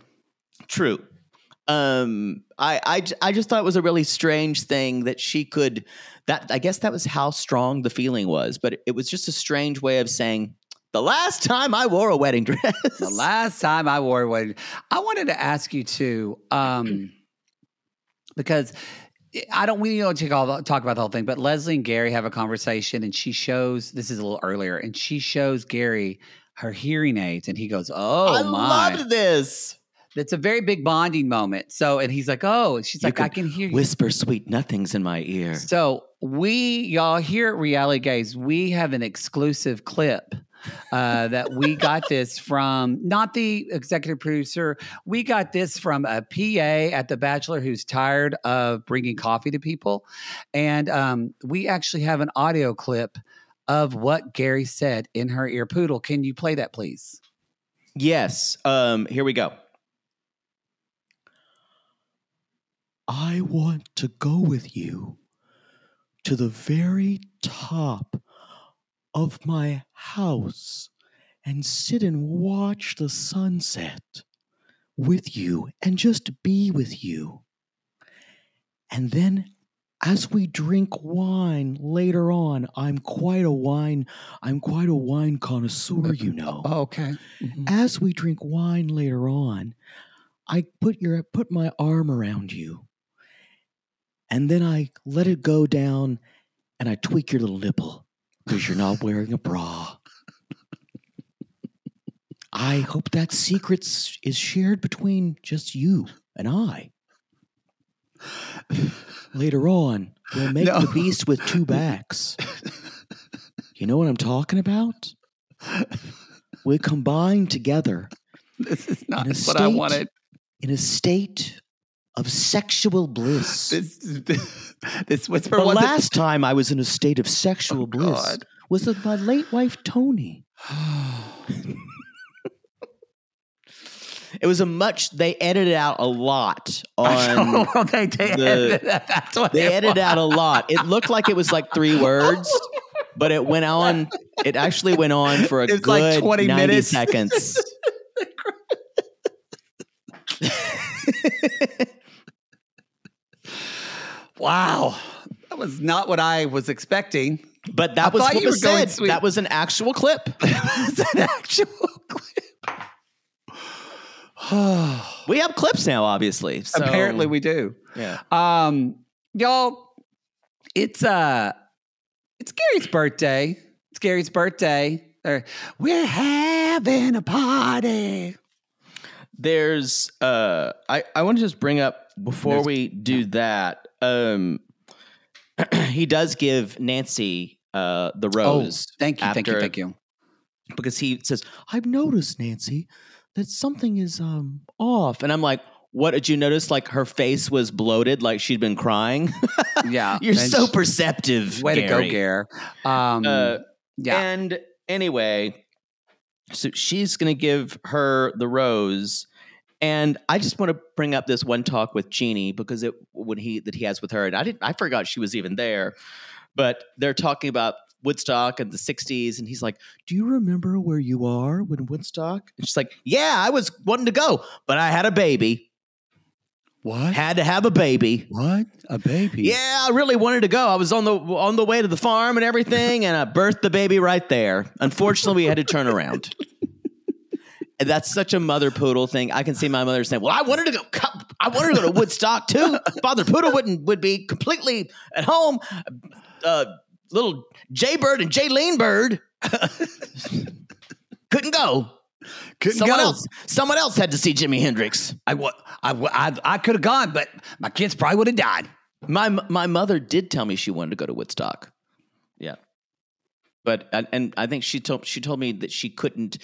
True. Um, I, I i just thought it was a really strange thing that she could. That I guess that was how strong the feeling was, but it was just a strange way of saying the last time I wore a wedding dress. The last time I wore one, I wanted to ask you too, um, because I don't. We don't take all the, talk about the whole thing, but Leslie and Gerry have a conversation, and she shows. This is a little earlier, and she shows Gerry her hearing aids, and he goes, "Oh I my!" loved this. It's a very big bonding moment. So, and he's like, "Oh," she's You like, "I can hear you." Whisper sweet nothings in my ear. So we, y'all here at Reality Gays, we have an exclusive clip uh, that we got this from not the executive producer. We got this from a PA at The Bachelor who's tired of bringing coffee to people, and um, we actually have an audio clip of what Gerry said in her ear. Poodle, can you play that, please? Yes. Um, here we go. I want to go with you to the very top of my house and sit and watch the sunset with you and just be with you. And then as we drink wine later on, I'm quite a wine I'm quite a wine connoisseur, you know oh, okay. Mm-hmm. as we drink wine later on, I put your put my arm around you. And then I let it go down and I tweak your little nipple because you're not wearing a bra. I hope that secret is shared between just you and I. Later on, we'll make No. the beast with two backs. You know what I'm talking about? We combine together This is not what I wanted. in a state of sexual bliss. This, this whisper the last time I was in a state of sexual Oh, bliss God. was with my late wife Toni. It was a much. They edited out a lot on. Oh, they, they the- edited. That's what They it edited out a lot. It looked like it was like three words, but it went on. It actually went on for a It's good like 20 ninety minutes. seconds. Wow, that was not what I was expecting. But that I was what you was said. sweet. That was an actual clip. that was an actual clip. We have clips now, obviously. So, Apparently, we do. yeah. Um, y'all, it's uh, it's Gerry's birthday. It's Gerry's birthday. We're having a party. There's uh I, I want to just bring up before There's- we do that. Um he does give Nancy uh the rose. Oh, thank you, thank you, thank you. Because he says, I've noticed, Nancy, that something is um off. And I'm like, what did you notice? Like her face was bloated, like she'd been crying. Yeah. You're so sh- perceptive. Way to go, Gare. Um, Uh, yeah. And anyway, so she's going to give her the rose. And I just want to bring up this one talk with Jeannie because it when he that he has with her, and I didn't I forgot she was even there. But they're talking about Woodstock and the '60s, and he's like, "Do you remember where you are when Woodstock?" And she's like, "Yeah, I was wanting to go, but I had a baby. what? Had to have a baby." What? A baby? Yeah, I really wanted to go. I was on the on the way to the farm and everything, and I birthed the baby right there. Unfortunately, we had to turn around. That's such a mother poodle thing. I can see my mother saying, "Well, I wanted to go. I wanted to go to Woodstock too. Father Poodle wouldn't would be completely at home. Uh, little Jay Bird and Jaylene Bird couldn't go. Couldn't someone go. else, someone else had to see Jimi Hendrix. I, I, I, I could have gone, but my kids probably would have died. My my mother did tell me she wanted to go to Woodstock. Yeah, but and, and I think she told she told me that she couldn't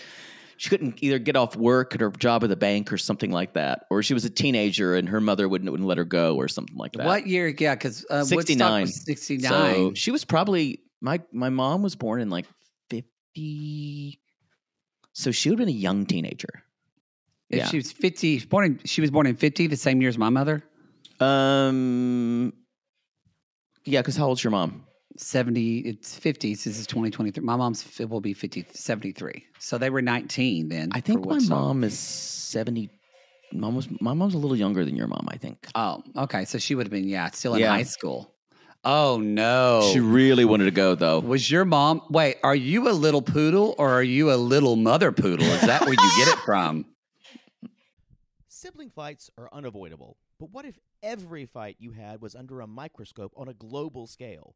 she couldn't either get off work at her job at the bank or something like that, or she was a teenager and her mother wouldn't wouldn't let her go or something like that. What year? Yeah, because uh, Sixty nine. was 69. So she was probably my my mom was born in like fifty, so she would have been a young teenager. if yeah. she was 50, born in, she was born in 50, the same year as my mother. Um, yeah, because how old's your mom? 70, it's 50. This is 2023. My mom's f- will be 50, 73. So they were 19 then. I think my Woodstock. mom is seventy. Mom was my mom's a little younger than your mom. I think Oh, okay. So she would have been, yeah, still in Yeah. high school. Oh, no. she really wanted to go though. Was your mom, wait, are you a little poodle or are you a little mother poodle? Is that where you get it from? Sibling fights are unavoidable, but what if every fight you had was under a microscope on a global scale?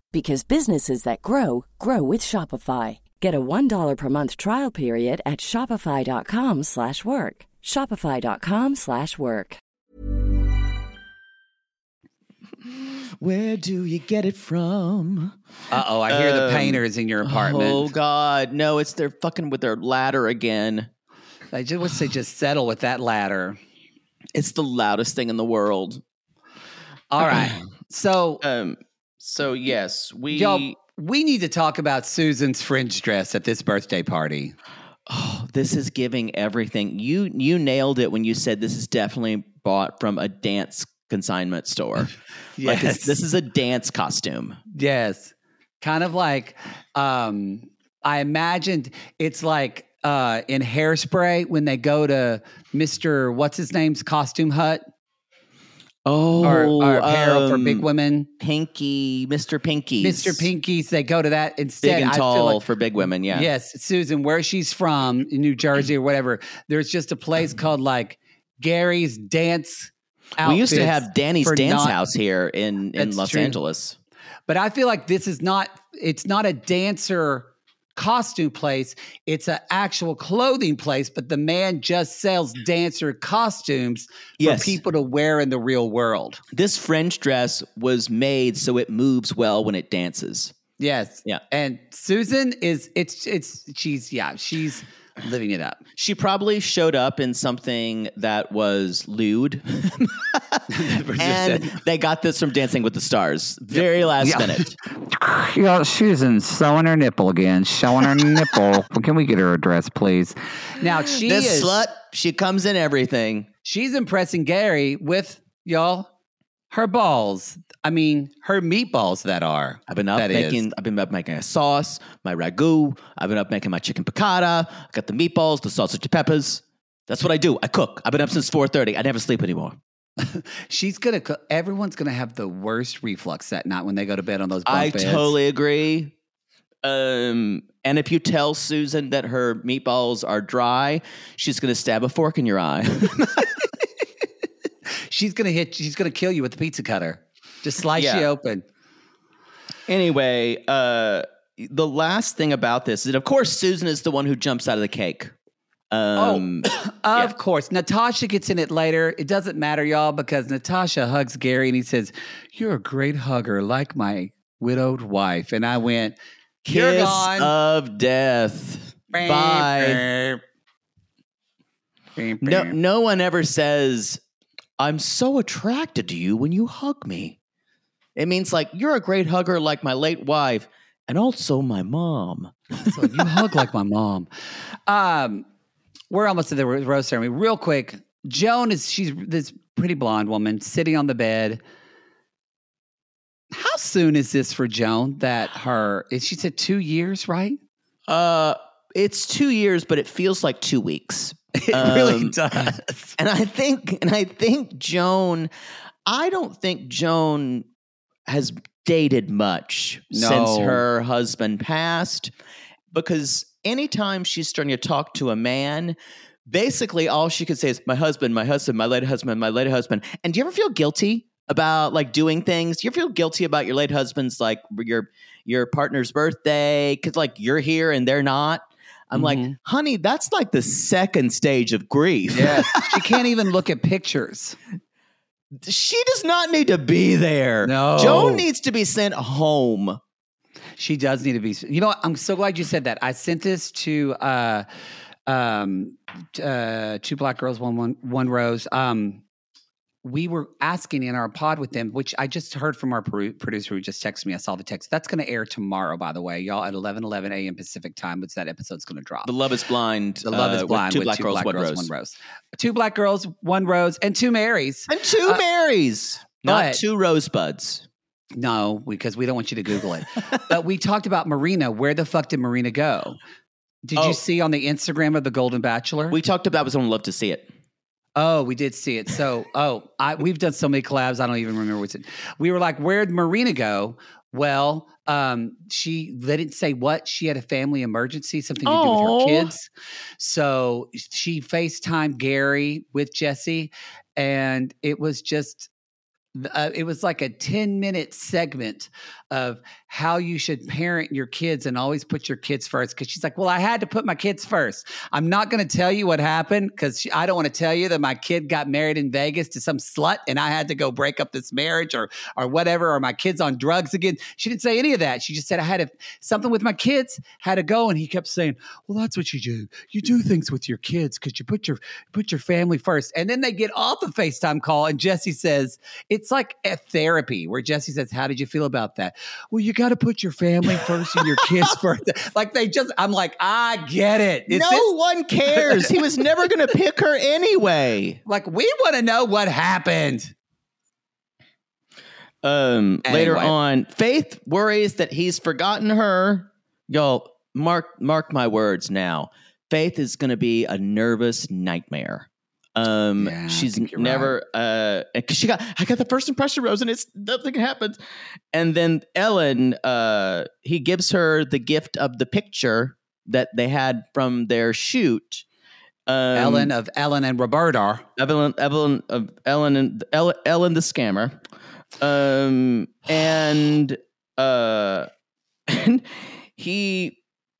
because businesses that grow grow with Shopify. Get a $1 per month trial period at Shopify.com slash work. Shopify.com slash work. Where do you get it from? Uh oh, I hear the Um, painters in your apartment. Oh God, no! It's they're fucking with their ladder again. I just wish they just settle with that ladder. It's the loudest thing in the world. All right. So, Um. So yes, we. y'all, we need to talk about Susan's fringe dress at this birthday party. Oh, this is giving everything. You you nailed it when you said this is definitely bought from a dance consignment store. Like it's- Yes. this is a dance costume. Yes. Kind of like um I imagined it's like uh in hairspray when they go to Mr. what's his name's costume hut Oh, or, or apparel for big um, women. Pinky, Mr. Pinky, Mr. Pinky's, they go to that instead. big and I feel tall like- for big women. Yeah. Yes, Susan, where she's from in New Jersey or whatever, there's just a place called like Gary's Dance. we used to have Danny's Dance not- House here in in Los true. Angeles. But I feel like this is not it's not a dancer costume place. It's an actual clothing place, but the man just sells dancer costumes Yes. for people to wear in the real world. This French dress was made so it moves well when it dances. Yes. Yeah. And Susan is it's it's she's yeah, she's living it up. She probably showed up in something that was lewd. and they got this from Dancing with the Stars. Very last Yeah. minute. Yeah, Susan showing her nipple again, showing her nipple. Can we get her address, please? Now she this is slut, she comes in everything. she's impressing Gerry with y'all her balls. I mean, her meatballs that are. I've been up That is. making I've been up making a sauce, my ragu. I've been up making my chicken piccata. I got the meatballs, the sausage peppers. That's what I do. I cook. I've been up since 4:30. I never sleep anymore. She's gonna. Everyone's gonna have the worst reflux that night when they go to bed on those. Bunk I beds. totally agree. Um, and if you tell Susan that her meatballs are dry, she's to stab a fork in your eye. She's gonna hit. She's gonna kill you with the pizza cutter. Just slice Yeah. you open. anyway, uh, the last thing about this is, that, of course, Susan is the one who jumps out of the cake. Um, Of course, Natasha gets in it later. It doesn't matter, y'all, because Natasha hugs Gerry and he says, "You're a great hugger, like my widowed wife." And I went, "You're kiss gone." of death. Bye. No, no one ever says, I'm so attracted to you when you hug me. It means like, you're a great hugger like my late wife and also my mom. So you hug like my mom. Um, we're almost at the ro- rose ceremony. Real quick, Joan is she's this pretty blonde woman sitting on the bed. How soon is this for Joan? That her is she said two years, right? Uh, it's two years, but it feels like two weeks. It really Um, does. And I think, and I think Joan, I don't think Joan has dated much since her husband passed because anytime she's starting to talk to a man, basically all she could say is, My husband, my husband, my late husband, my late husband. And do you ever feel guilty about like doing things? Do you feel guilty about your late husband's like your your partner's birthday? Cause like you're here and they're not. I'm like, Mhm. honey, that's like the second stage of grief. Yeah, she can't even look at pictures. she does not need to be there. No. Joan needs to be sent home. She does need to be. You know, what? I'm so glad you said that. I sent this to uh, um, uh, two black girls, one one one rose. Um, we were asking in our pod with them, which I just heard from our producer who just texted me. I saw the text. That's going to air tomorrow, by the way, y'all at 11 11 a.m. Pacific time. Which that episode's going to drop. The Love is Blind. The Love uh, is Blind Two with black girls, one rose. one rose. Two black girls, one rose, and two Marys. And two Uh, Marys. Not two rosebuds. No, because we don't want you to Google it. but we talked about Marina. Where the fuck did Marina go? Did Oh. you see on the Instagram of the Golden Bachelor? We talked about it was on Love to See It. oh, we did see it. So, oh, I, we've done so many collabs. I don't even remember what's it. We were like, where'd Marina go? Well, um, she they didn't say what. She had a family emergency, something to do with her kids. So she FaceTimed Gerry with Jesse, and it was just uh, it was like a 10 minute segment of how you should mm. parent your kids and always put your kids first. Cause she's like, Well, I had to put my kids first. I'm not going to tell you what happened because I don't want to tell you that my kid got married in Vegas to some slut and I had to go break up this marriage or, or whatever, or my kids on drugs again. She didn't say any of that. She just said, I had to, something with my kids, had to go. And he kept saying, Well, that's what you do. You do things with your kids because you put your, put your family first. And then they get off the FaceTime call and Jesse says, it's like a therapy where Jesse says, How did you feel about that? Well, you got to put your family first and your kids first. Like they just, I'm like, I get it. Is no this- one cares. he was never going to pick her anyway. like, we want to know what happened. Um, later on, Faith worries that he's forgotten her. Y'all, mark mark my words now. Faith is going to be a nervous nightmare. Um, Yeah, she's never uh, because she got I got the first impression rose, and it's nothing happens. And then Ellen, uh, he gives her the gift of the picture that they had from their shoot. Um, Ellen of Ellen and Roberta. Evelyn, Evelyn, uh, Ellen, and Ellen, Ellen the scammer, um, and uh, and he,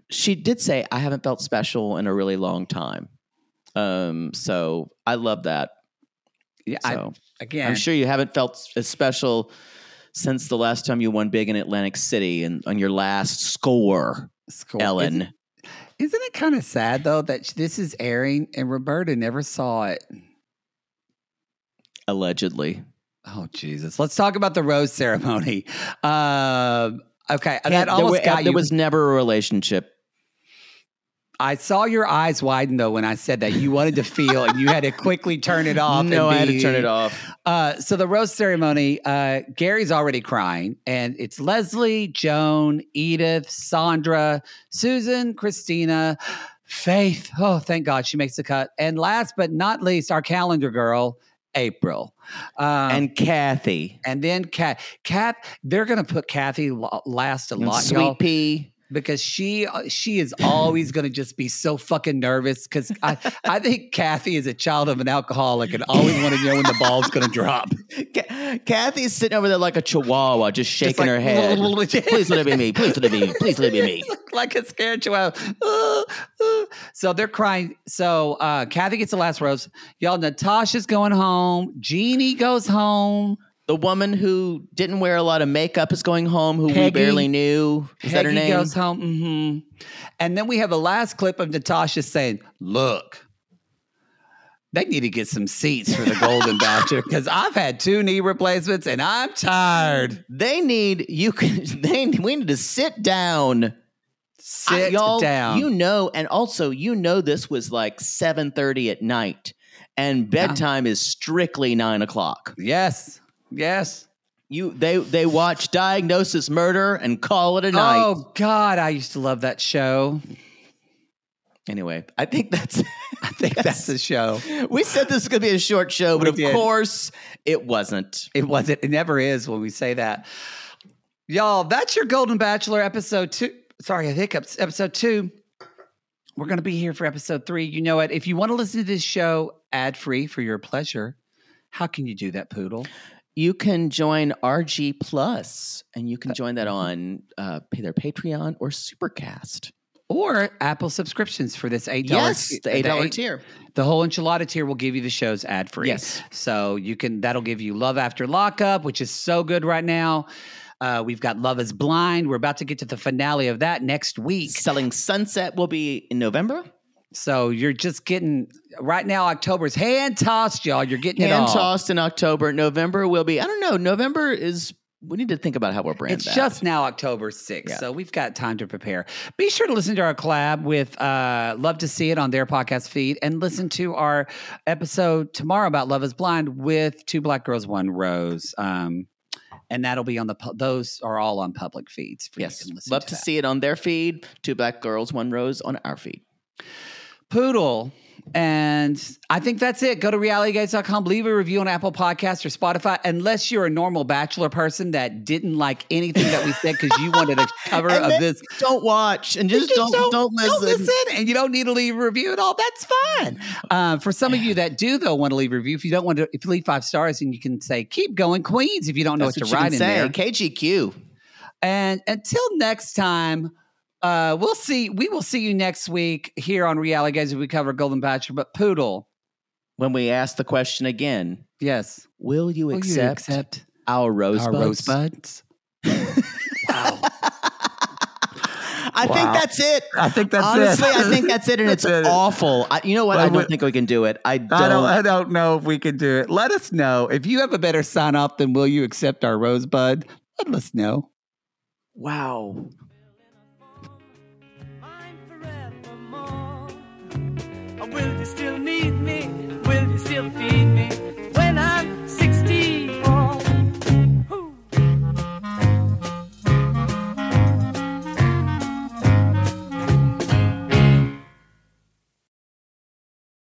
she did say, "I haven't felt special in a really long time." Um, so I love that. Yeah, So I, again, I'm sure you haven't felt as special since the last time you won big in Atlantic City and on your last score, Score. Ellen. Isn't, Isn't it kind of sad though that this is airing and Roberta never saw it? Allegedly. Oh Jesus! Let's talk about the rose ceremony. Um, okay, that almost there, got there you. was never a relationship. I saw your eyes widen though when I said that you wanted to feel and you had to quickly turn it off. no, and I had to turn it off. Uh, so the rose ceremony, uh, Gerry's already crying, and it's Leslie, Joan, Edith, Sandra, Susan, Christina, Faith. Oh, thank God she makes the cut. And last but not least, our calendar girl, April. Um, and Kathy. and then Kat, Kat, they're gonna put Kathy last a and lot, Sweet y'all, Pea. Because she uh, she is always gonna just be so fucking nervous. Because I I think Kathy is a child of an alcoholic and always want to know when the ball's gonna drop. Ca- Kathy's sitting over there like a chihuahua, just shaking like, her head. Please let it be me. Please let it be me. Please let it be me. like a scared chihuahua. Uh, uh. So they're crying. So uh, Kathy gets the last rose. Y'all, Natasha's going home. Jeannie goes home. The woman who didn't wear a lot of makeup is going home, who we barely knew. Is that her Peggy name? goes home. hmm And then we have a last clip of Natasha saying, "Look." They need to get some seats for the Golden Bachelor because I've had two knee replacements and I'm tired. They need you. Can they? We need to sit down. I- Sit y'all, down. You know, and also you know this was like seven thirty at night, and bedtime is strictly nine o'clock. yes, yes. You they they watch Diagnosis Murder and call it a night. Oh God, I used to love that show. Anyway, I think that's. I think that's the show. we said this was going to be a short show, but We of did. course it wasn't. It wasn't. It never is when we say that. Y'all, that's your Golden Bachelor episode two. Sorry, I hiccups. Episode two. We're going to be here for episode three. You know it. If you want to listen to this show ad free for your pleasure, how can you do that, Poodle? You can join RG Plus, and you Uh, can join that on uh, either Patreon or Supercast. Or Apple subscriptions for this eight dollars. Yes, the eight dollar tier. The whole enchilada tier will give you the shows ad free. Yes. So you can that'll give you Love After Lockup, which is so good right now. Uh, we've got Love is Blind. We're about to get to the finale of that next week. Selling Sunset will be in November. So you're just getting right now. October's hand tossed, y'all. You're getting it Hand tossed in October. November will be. I don't know. November is. We need to think about how we're brand. It's that. just now October 6th, Yeah. so we've got time to prepare. Be sure to listen to our collab with uh, Love to See It on their podcast feed and listen to our episode tomorrow about Love is Blind with Two Black Girls, One Rose. Um, and that'll be on the, those are all on public feeds. For yes. You can listen Love to that. see it on their feed. Two black girls, one rose on our feed. Poodle. And I think that's it. Go to realitygays.com, leave a review on Apple Podcasts or Spotify, unless you're a normal bachelor person that didn't like anything that we said because you wanted a cover of this. Don't watch and just, don't, don't listen. and you don't need to leave a review at all. That's fine. Uh, for some of you that do, though, want to leave a review, if you don't want to, if you leave five stars, and you can say "Keep going, Queens" if you don't know That's what what to write in say. there. KGQ. And until next time, uh, we'll see. We will see you next week here on Reality Gays as we cover Golden Bachelor. But Poodle, When we ask the question again, yes, will you Will you accept, accept our rosebuds? our rosebuds? wow. I think that's it. I think that's Honestly, it. I think that's it, and it's it. awful. I, you know what? Well, I don't we- think we can do it. I don't. I don't, I don't know if we can do it. Let us know. If you have a better sign off than will you accept our rosebud, let us know. wow. Will you still need me? Will you still feed me?